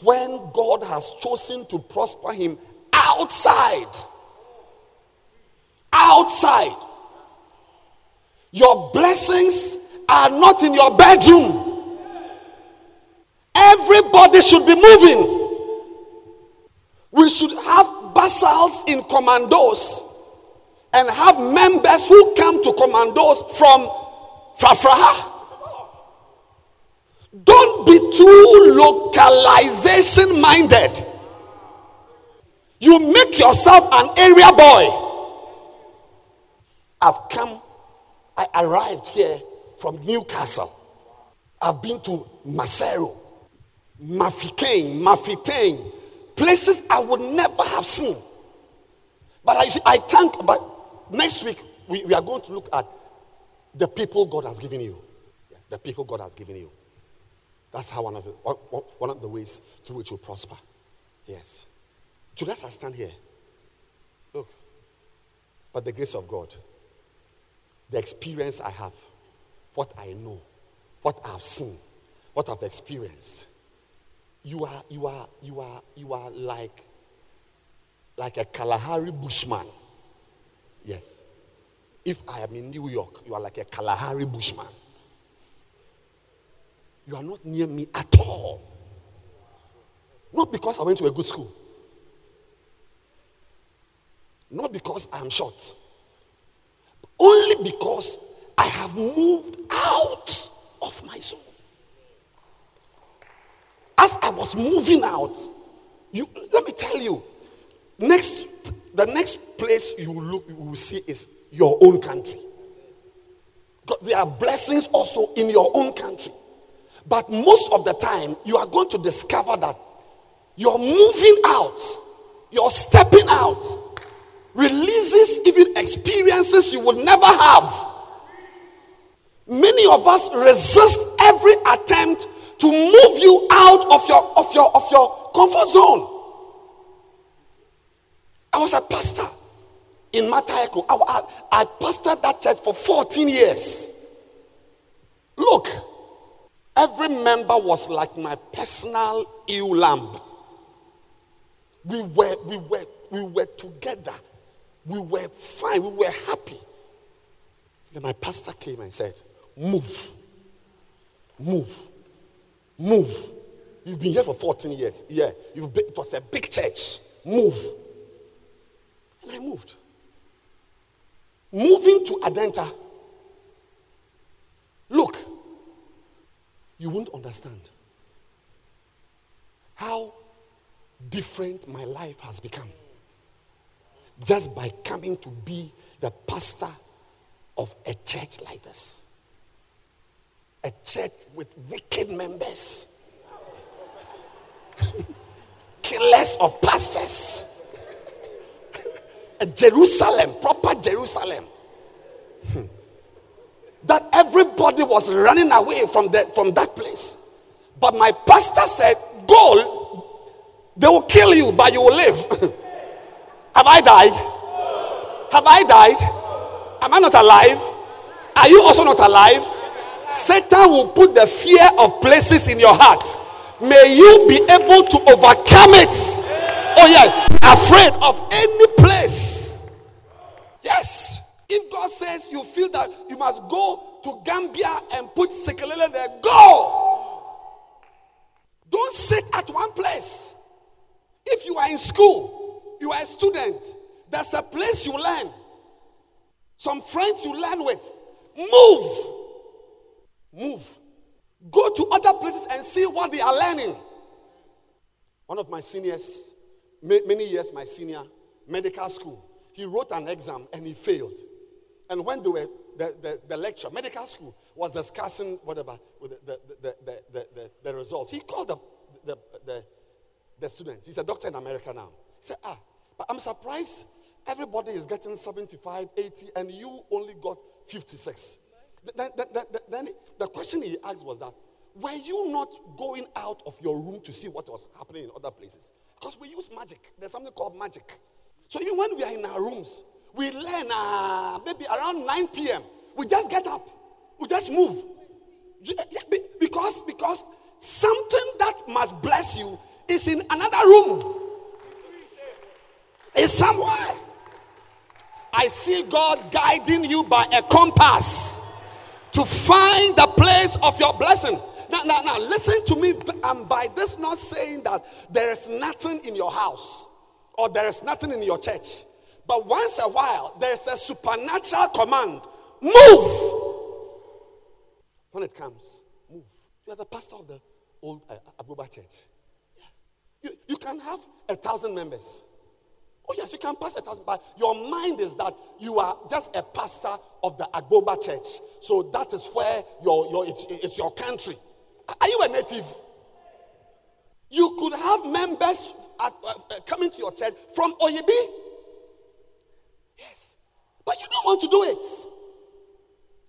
when God has chosen to prosper him outside. Outside. Your blessings are not in your bedroom. Everybody should be moving. We should have basals in commandos and have members who come to commandos from Frafraha. Don't be too localization minded. You make yourself an area boy. I've come, I arrived here from Newcastle. I've been to Maseru, Mafikane, Mafitane, places I would never have seen. But I, I thank, but next week we, we are going to look at the people God has given you. Yes, the people God has given you. That's how one of the, one- of the ways through which you prosper. Yes. Today as I stand here, look, by the grace of God, the experience I have, what I know, what I've seen, what I've experienced, you are, you are, you are, you are like, like a Kalahari bushman. Yes. If I am in New York, you are like a Kalahari bushman. You are not near me at all. Not because I went to a good school. Not because I am short. Only because I have moved out of my zone. As I was moving out, you let me tell you, next the next place you will look, you will see is your own country. God, there are blessings also in your own country. But most of the time, you are going to discover that you're moving out, you're stepping out, releases even experiences you will never have. Many of us resist every attempt to move you out of your of your of your comfort zone. I was a pastor in Mataheko. I, I, I pastored that church for 14 years. Look, every member was like my personal ewe lamb. We were, we were, we were together. We were fine. We were happy. Then my pastor came and said, Move. Move. Move. You've been here for 14 years. Yeah. You've been, it was a big church. Move. And I moved. Moving to Adenta. Look, you won't understand how different my life has become just by coming to be the pastor of a church like this. A church with wicked members, killers of pastors, a Jerusalem, proper Jerusalem. That everybody was running away from, the, from that place. But my pastor said, Go, they will kill you, but you will live. Have I died? Have I died? Am I not alive? Are you also not alive? Satan will put the fear of places in your heart. May you be able to overcome it. Oh, yeah, afraid of any place. Yes. If God says you feel that you must go to Gambia and put Sekelele there, go. Don't sit at one place. If you are in school, you are a student, there's a place you learn, some friends you learn with. Move. Move. Go to other places and see what they are learning. One of my seniors, many years my senior, medical school, he wrote an exam and he failed. And when they were, the, the, the lecture, medical school, was discussing whatever, with the, the, the, the, the, he called the, the, the, the student. He's a doctor in America now. He said, Ah, but I'm surprised everybody is getting 75, 80, and you only got 56. Then, then, then, then the question he asked was that, were you not going out of your room to see what was happening in other places? Because we use magic. There's something called magic. So even when we are in our rooms, we learn uh, maybe around 9 p.m. We just get up. We just move. Yeah, because, because something that must bless you is in another room. It's somewhere. I see God guiding you by a compass to find the place of your blessing. Now, now, now, listen to me. I'm by this not saying that there is nothing in your house or there is nothing in your church. But once a while, there's a supernatural command move. When it comes, move. You are the pastor of the old uh, Agbogba church. Yeah. You, you can have a thousand members. Oh, yes, you can pass a thousand, but your mind is that you are just a pastor of the Agbogba church. So that is where your, your, it's, it's your country. Are you a native? You could have members at, uh, uh, coming to your church from Oyibi. Yes. But you don't want to do it.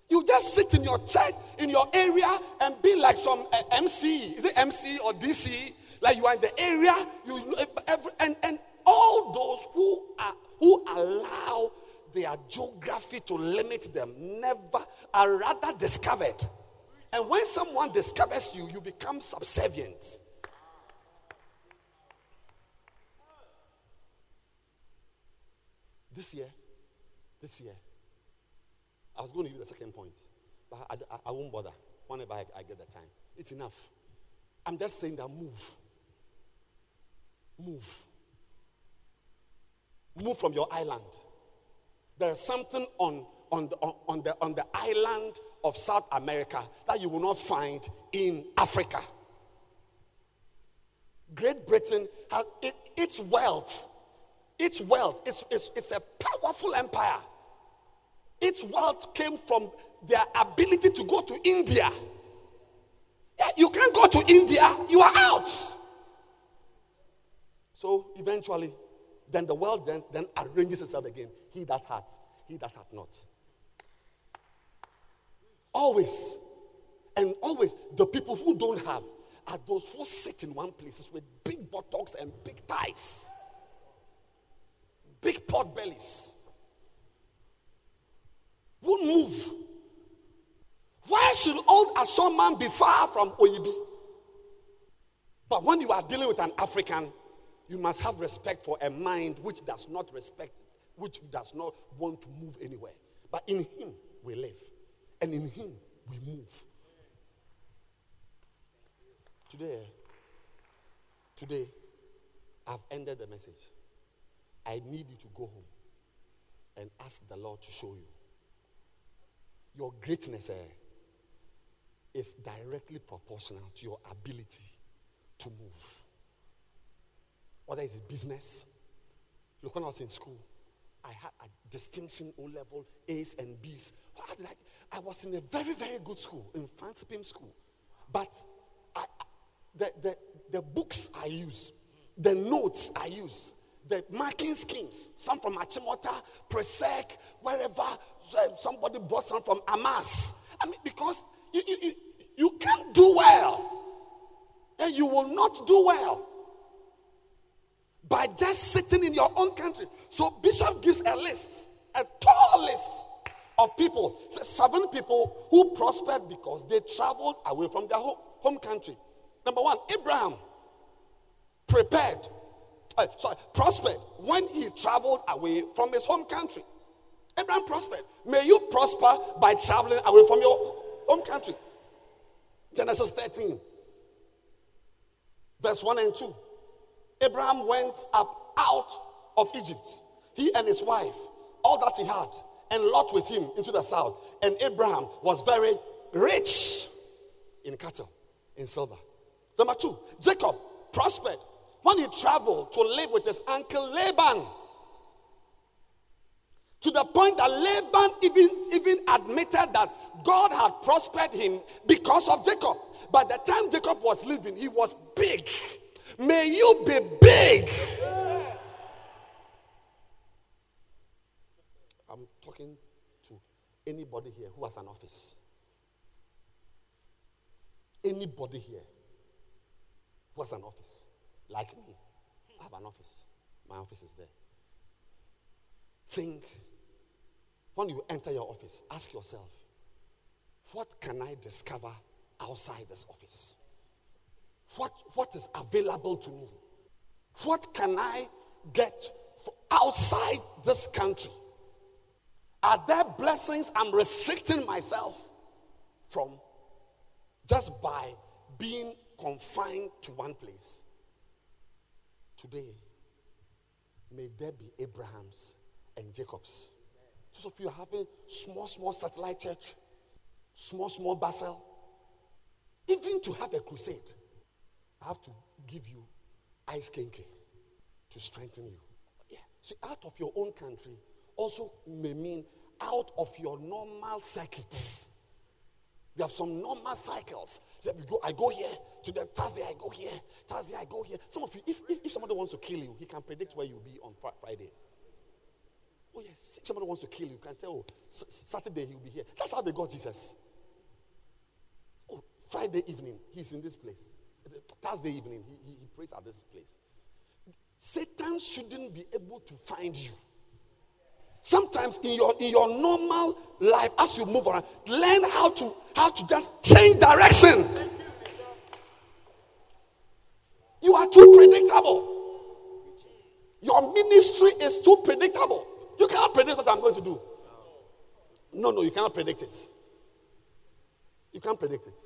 You just sit in your church, in your area, and be like some uh, MC. Is it MC or DC? Like you are in the area, you every, and, and all those who are who allow their geography to limit them never are rather discovered. And when someone discovers you, you become subservient. This year, this year, I was going to give the second point, but I, I, I won't bother whenever I, I get the time. It's enough. I'm just saying that move. Move. Move from your island. There's something on, on, the, on, the, on the island of South America that you will not find in Africa. Great Britain has it, its wealth its wealth, it's, it's, it's a powerful empire. Its wealth came from their ability to go to India. Yeah, you can't go to India, you are out. So eventually, then the world then, then arranges itself again. He that hath, he that hath not. Always. And always, the people who don't have are those who sit in one places with big buttocks and big thighs, big pot bellies. Won't move. Why should old Ashongman be far from Oyibi? But when you are dealing with an African, you must have respect for a mind which does not respect, which does not want to move anywhere. But in him we live, and in him we move. Today, today, I've ended the message. I need you to go home and ask the Lord to show you. Your greatness eh, is directly proportional to your ability to move. Whether it's business. Look, when I was in school, I had a distinction O level, A's and B's. Did I, was in a very, very good school, in Mfantsipim school. But I, the, the, the books I use, the notes I use, the marking schemes, some from Achimota, Presec, wherever, uh, somebody brought some from Amas. I mean, because you, you, you, you can't do well, and you will not do well by just sitting in your own country. So Bishop gives a list, a tall list of people. Seven people who prospered because they traveled away from their home, home country. Number one, Abraham prepared, uh, sorry, prospered when he traveled away from his home country. Abraham prospered. May you prosper by traveling away from your home country. Genesis 13, verse 1 and 2. Abraham went up out of Egypt, he and his wife, all that he had, and Lot with him into the south. And Abraham was very rich in cattle, in silver. Number two, Jacob prospered when he traveled to live with his uncle Laban. To the point that Laban even, even admitted that God had prospered him because of Jacob. By the time Jacob was living, he was big. May you be big. I'm talking to anybody here who has an office. Anybody here who has an office, like me, I have an office. My office is there. Think when you enter your office, ask yourself, what can I discover outside this office? What, what is available to me? What can I get outside this country? Are there blessings I'm restricting myself from just by being confined to one place? Today, may there be Abrahams and Jacobs. Those of you having small, small satellite church, small, small Basel, even to have a crusade, I have to give you ice kenkey to strengthen you. Yeah. See, out of your own country also may mean out of your normal circuits. Mm. We have some normal cycles. That we go, I go here, to the Thursday I go here, Thursday I go here. Some of you, if, if, if somebody wants to kill you, he can predict where you'll be on Fri- Friday. Oh, yes. If somebody wants to kill you, you can tell, oh, S- Saturday he'll be here. That's how they got Jesus. Oh, Friday evening, he's in this place. Thursday evening, he, he, prays at this place. Satan shouldn't be able to find you. Sometimes in your in your normal life, as you move around, learn how to how to just change direction. You are too predictable. Your ministry is too predictable. You cannot predict what I'm going to do. No, no, you cannot predict it. You can't predict it.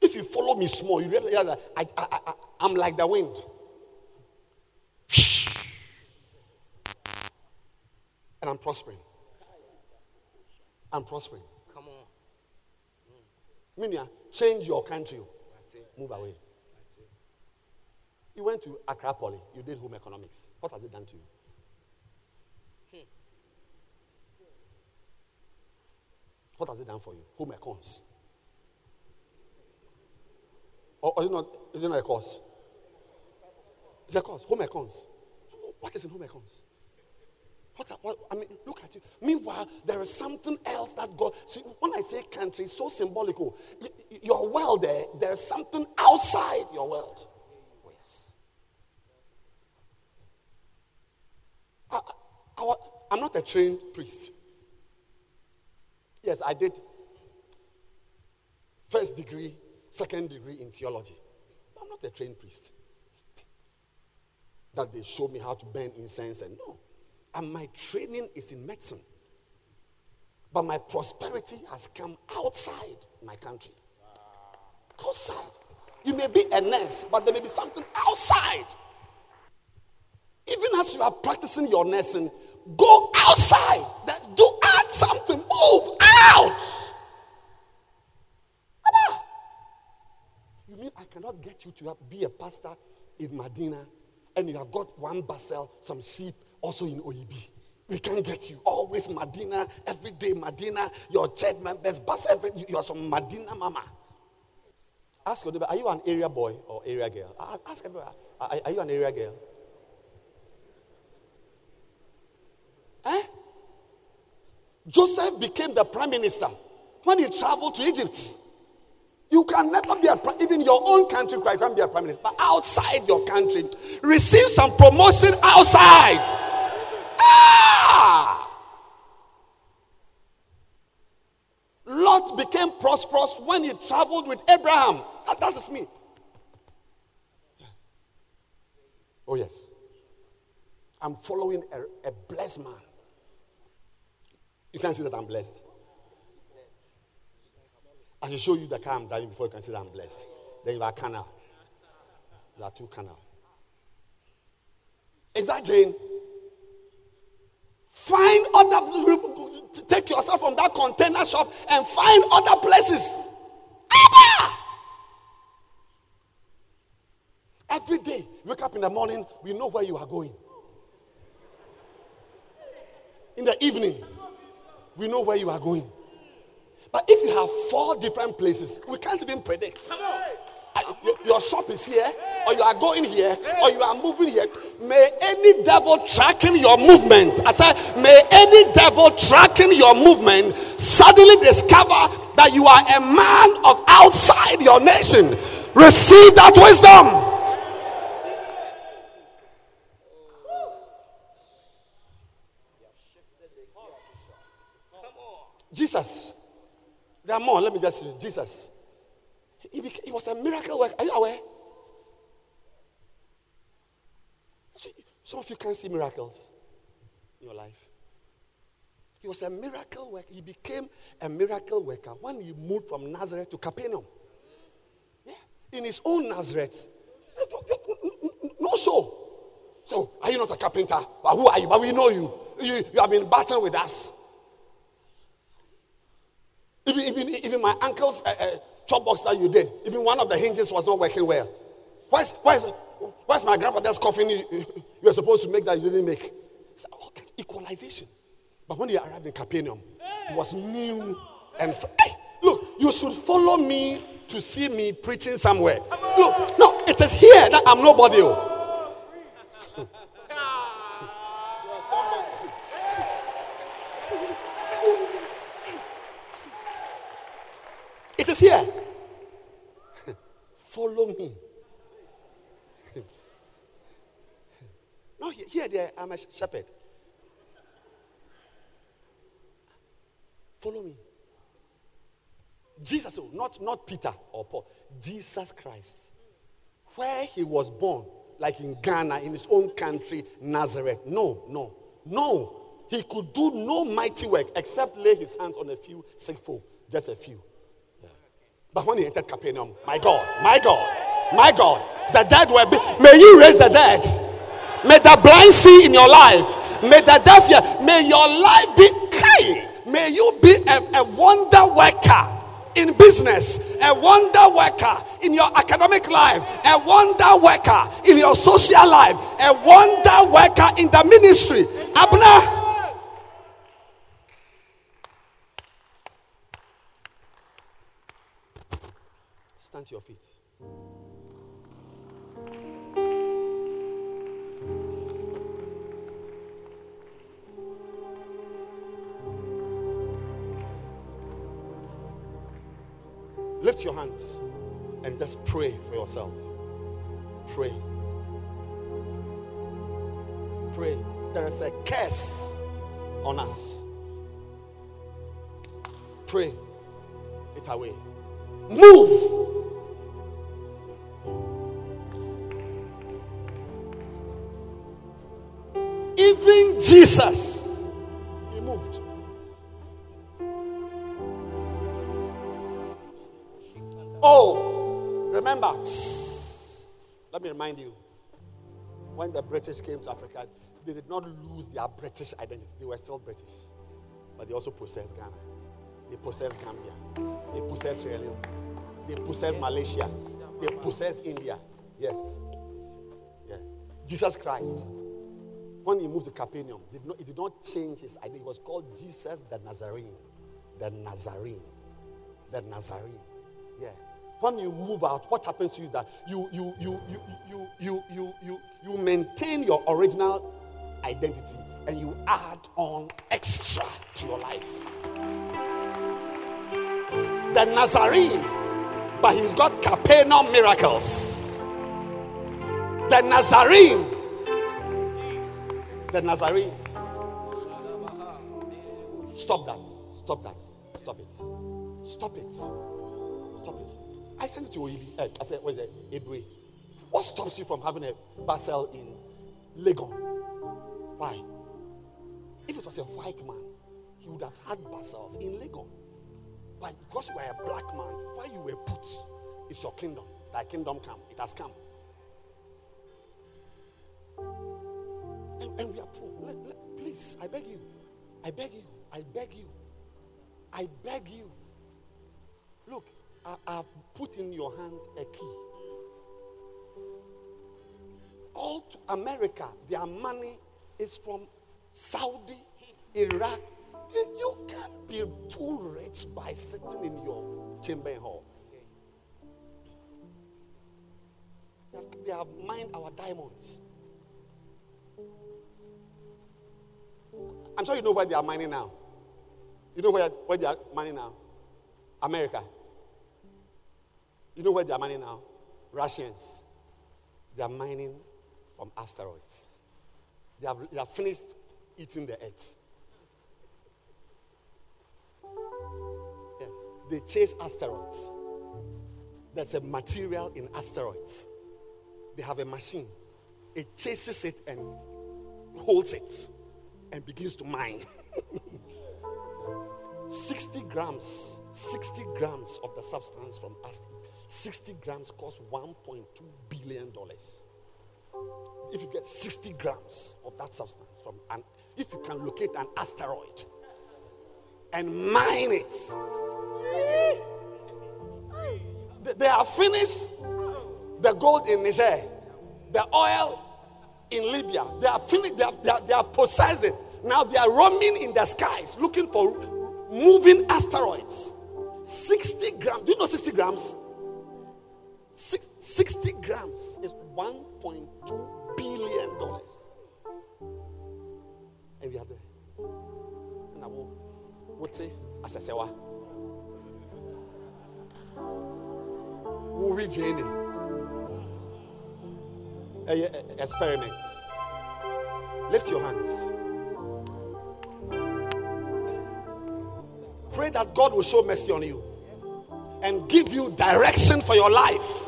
If you follow me small, you realize that I, I, I, I'm like the wind. And I'm prospering. I'm prospering. Come on. Mm. Minya, change your country. Move away. You went to Accra Poly. You did home economics. What has it done to you? Hmm. What has it done for you? Home economics. Or, or is, it not, is it not a course? It's a course. Home econs. What is in home econs? What, what, I mean, look at you. Meanwhile, there is something else that God. See, when I say country, it's so symbolical. Your world there, there's something outside your world. Oh, yes. I, I, I'm not a trained priest. Yes, I did first degree, second degree in theology. I'm not a trained priest. That they show me how to burn incense and no. And my training is in medicine. But my prosperity has come outside my country. Outside. You may be a nurse, but there may be something outside. Even as you are practicing your nursing, go outside. Do add something. Move out. Abba. You mean I cannot get you to be a pastor in Medina and you have got one basel, some sheep also in Oyibi? We can't get you. Always Medina, every day Medina. Your church members, bus every. You are some Medina mama. Ask your neighbor, are you an area boy or area girl? Ask everyone, are are you an area girl? Eh? Joseph became the prime minister when he traveled to Egypt. You can never be a even your own country. You can't be a prime minister, but outside your country, receive some promotion outside. Ah! Lot became prosperous when he traveled with Abraham. That, me. Oh yes, I'm following a, a blessed man. You can see that I'm blessed. I should show you the car I'm driving before you can see that I'm blessed. Then you are a canal. You are two canal. Is that Jane? Find other, take yourself from that container shop and find other places. Abba! Every day, wake up in the morning, we know where you are going. In the evening, we know where you are going. But if you have four different places, we can't even predict. I- your- Your shop is here, or you are going here, or you are moving here. May any devil tracking your movement, I said, may any devil tracking your movement suddenly discover that you are a man of outside your nation. Receive that wisdom. Jesus. Are more. Let me just say Jesus. He, beca- he was a miracle worker. Are you aware? Some of you can't see miracles in your life. He was a miracle worker. He became a miracle worker when he moved from Nazareth to Capernaum. Yeah. In his own Nazareth. Eh, no show. So, are you not a carpenter? But who are you? But we know you. You, you have been battling with us. Even, even, even my uncle's uh, uh, chop box that you did, even one of the hinges was not working well. Where's, where's my grandfather's coffin you, were supposed to make that you didn't make? Like, okay, equalization. But when he arrived in Capernaum, it was new and fr- hey, look, you should follow me to see me preaching somewhere. Look, no, it is here that I'm nobody. Is here. Follow me. No, here, here there, I'm a shepherd. Follow me. Jesus, oh, not, not Peter or Paul, Jesus Christ. Where he was born, like in Ghana, in his own country, Nazareth. No, no, no. He could do no mighty work except lay his hands on a few sick folk, just a few. But when he entered Capernaum, my God, my God, my God, the dead were. Be- may you raise the dead. May the blind see in your life. May the deaf hear. May your life be kai. May you be a, a wonder worker in business, a wonder worker in your academic life, a wonder worker in your social life, a wonder worker in the ministry. Abner. Stand to your feet. Lift your hands and just pray for yourself. Pray. Pray. There is a curse on us. Pray it away. Move. Even Jesus, he moved. Oh, remember, let me remind you when the British came to Africa, they did not lose their British identity. They were still British. But they also possessed Ghana. They possessed Gambia. They possess Sierra Leone. They possessed Malaysia. They possess India. Yes. Yeah. Jesus Christ, when he moved to Capernaum, did not, he did not change his identity. He was called Jesus the Nazarene. The Nazarene. The Nazarene. Yeah. When you move out, what happens to you is that you you you you you you you you, you maintain your original identity and you add on extra to your life. The Nazarene, but he's got Capernaum miracles. The Nazarene, the Nazarene. Stop that. Stop that. Stop it. Stop it. Stop it. I sent it to Oyibi. Uh, I said, what is it? Ebri. What stops you from having a Basel in Legon? Why? If it was a white man, he would have had Basels in Legon. But because you are a black man, why you were put? It's your kingdom. Thy kingdom come. It has come. And, and we are poor. Please, I beg you. I beg you. I beg you. I beg you. Look, I, I've put in your hands a key. All to America, their money is from Saudi, Iraq. You, you can't be too rich by sitting in your chamber hall. They have, they have mined our diamonds. I'm sure you know where they are mining now. You know where, where they are mining now? America. You know where they are mining now? Russians. They are mining from asteroids. They have, they have finished eating the earth. They chase asteroids. There's a material in asteroids. They have a machine. It chases it and holds it and begins to mine. 60 grams, 60 grams of the substance from asteroid. 60 grams cost 1.2 billion dollars. If you get 60 grams of that substance from an if you can locate an asteroid and mine it, they- they have finished the gold in Niger, the oil in Libya. They are finished, they, they, are, they are possessed it. Now they are roaming in the skies looking for moving asteroids. 60 grams. Do you know 60 grams? Six, 60 grams is 1.2 billion dollars. And we are there. And I will, as I say? Jane. A, a- experiment. Lift your hands. Pray that God will show mercy on you and give you direction for your life,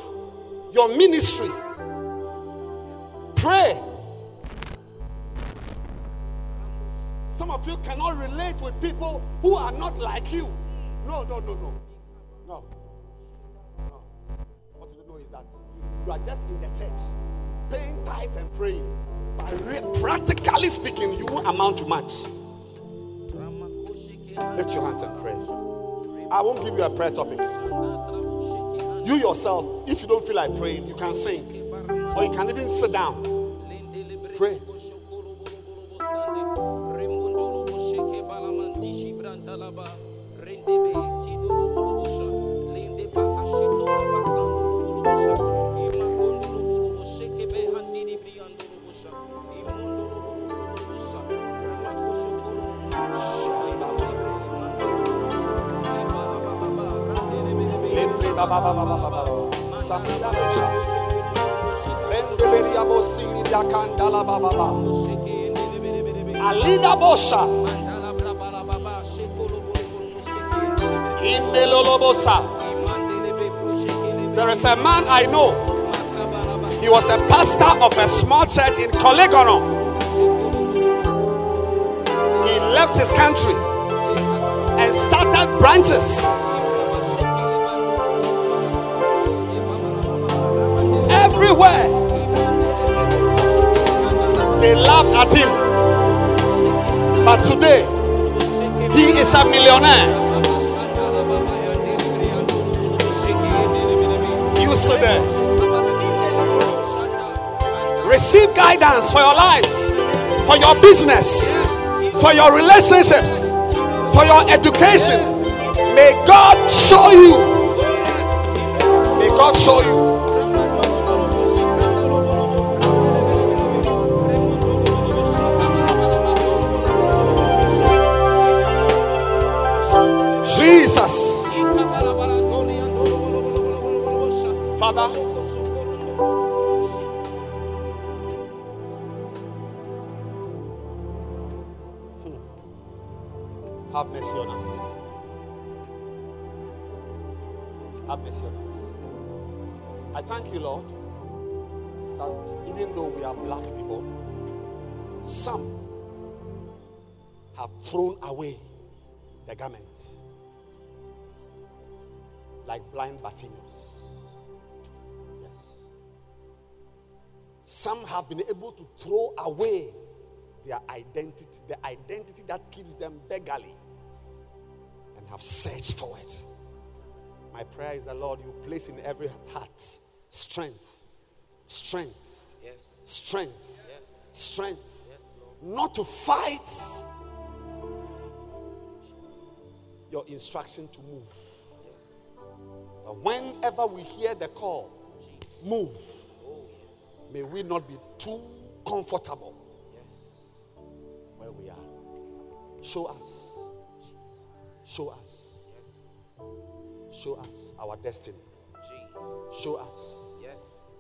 your ministry. Pray. Some of you cannot relate with people who are not like you. No, no, no. No. No. You are just in the church, paying tithes and praying. But re- practically speaking, you won't amount to much. Lift your hands and pray. I won't give you a prayer topic. You yourself, if you don't feel like praying, you can sing. Or you can even sit down. Pray. Alida bosha. There is a man I know. He was a pastor of a small church in Korle Gonno. He left his country and started branches. Everywhere. They laughed at him. But today, he is a millionaire. You sit there. Receive guidance for your life, for your business, for your relationships, for your education. May God show you. May God show you. Father, hmm. have mercy on us. Have mercy on us. I thank you, Lord, that even though we are black people, some have thrown away the garment like blind Bartimaeus. Some have been able to throw away their identity, the identity that keeps them beggarly, and have searched for it. My prayer is that, Lord, you place in every heart strength, strength, Yes. strength, Yes. strength, Yes, not to fight your instruction to move. But whenever we hear the call, move. May we not be too comfortable yes. where we are. Show us. Show us. Show us our destiny. Jesus. Show us. Yes.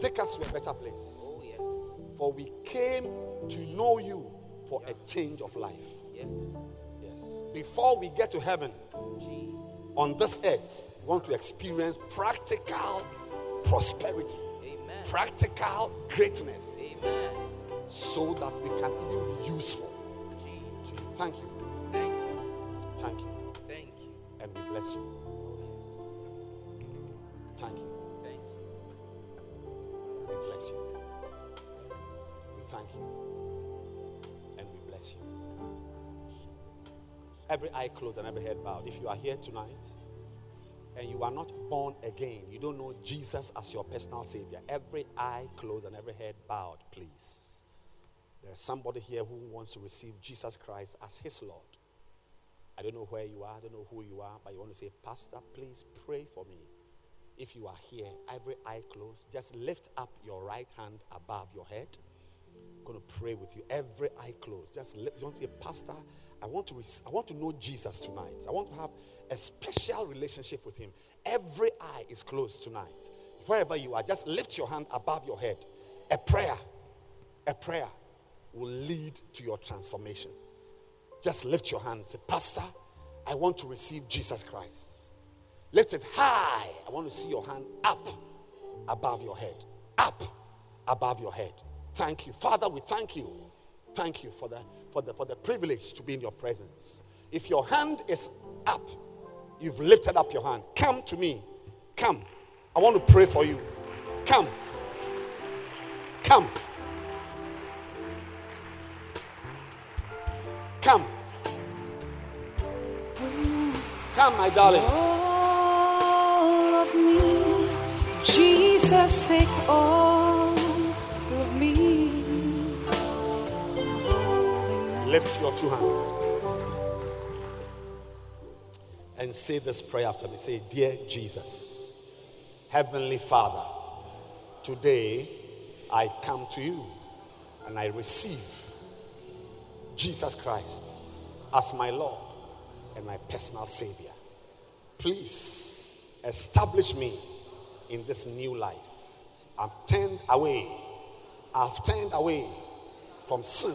Take us to a better place. Oh, yes. For we came to know you for a change of life. Yes. Yes. Before we get to heaven, Jesus. on this earth, we want to experience practical prosperity, Amen. practical greatness, Amen. so that we can even be useful. Jesus. to you. Thank you. Thank you. Thank you. Thank you. And we bless you. Oh, yes. Thank you. Thank you. We bless you. We thank you. And we bless you. Every eye closed and every head bowed. If you are here tonight and you are not born again, you don't know Jesus as your personal Savior, every eye closed and every head bowed, please. There's somebody here who wants to receive Jesus Christ as his Lord. I don't know where you are, I don't know who you are, but you want to say, Pastor, please pray for me. If you are here, every eye closed, just lift up your right hand above your head. I'm going to pray with you. Every eye closed. Just lift, you want to say, Pastor, I want to rec- I want to know Jesus tonight. I want to have a special relationship with him. Every eye is closed tonight. Wherever you are, just lift your hand above your head. A prayer, a prayer will lead to your transformation. Just lift your hand. Say, Pastor, I want to receive Jesus Christ. Lift it high. I want to see your hand up above your head. Up above your head. Thank you. Father, we thank you. Thank you for the, for, the, for the privilege to be in your presence. If your hand is up, you've lifted up your hand. Come to me. Come. I want to pray for you. Come. Come. Come. Come, my darling. all of me. Jesus, take all Lift your two hands. And say this prayer after me. Say, Dear Jesus, Heavenly Father, today I come to you and I receive Jesus Christ as my Lord and my personal Savior. Please establish me in this new life. I've turned away. I've turned away from sin,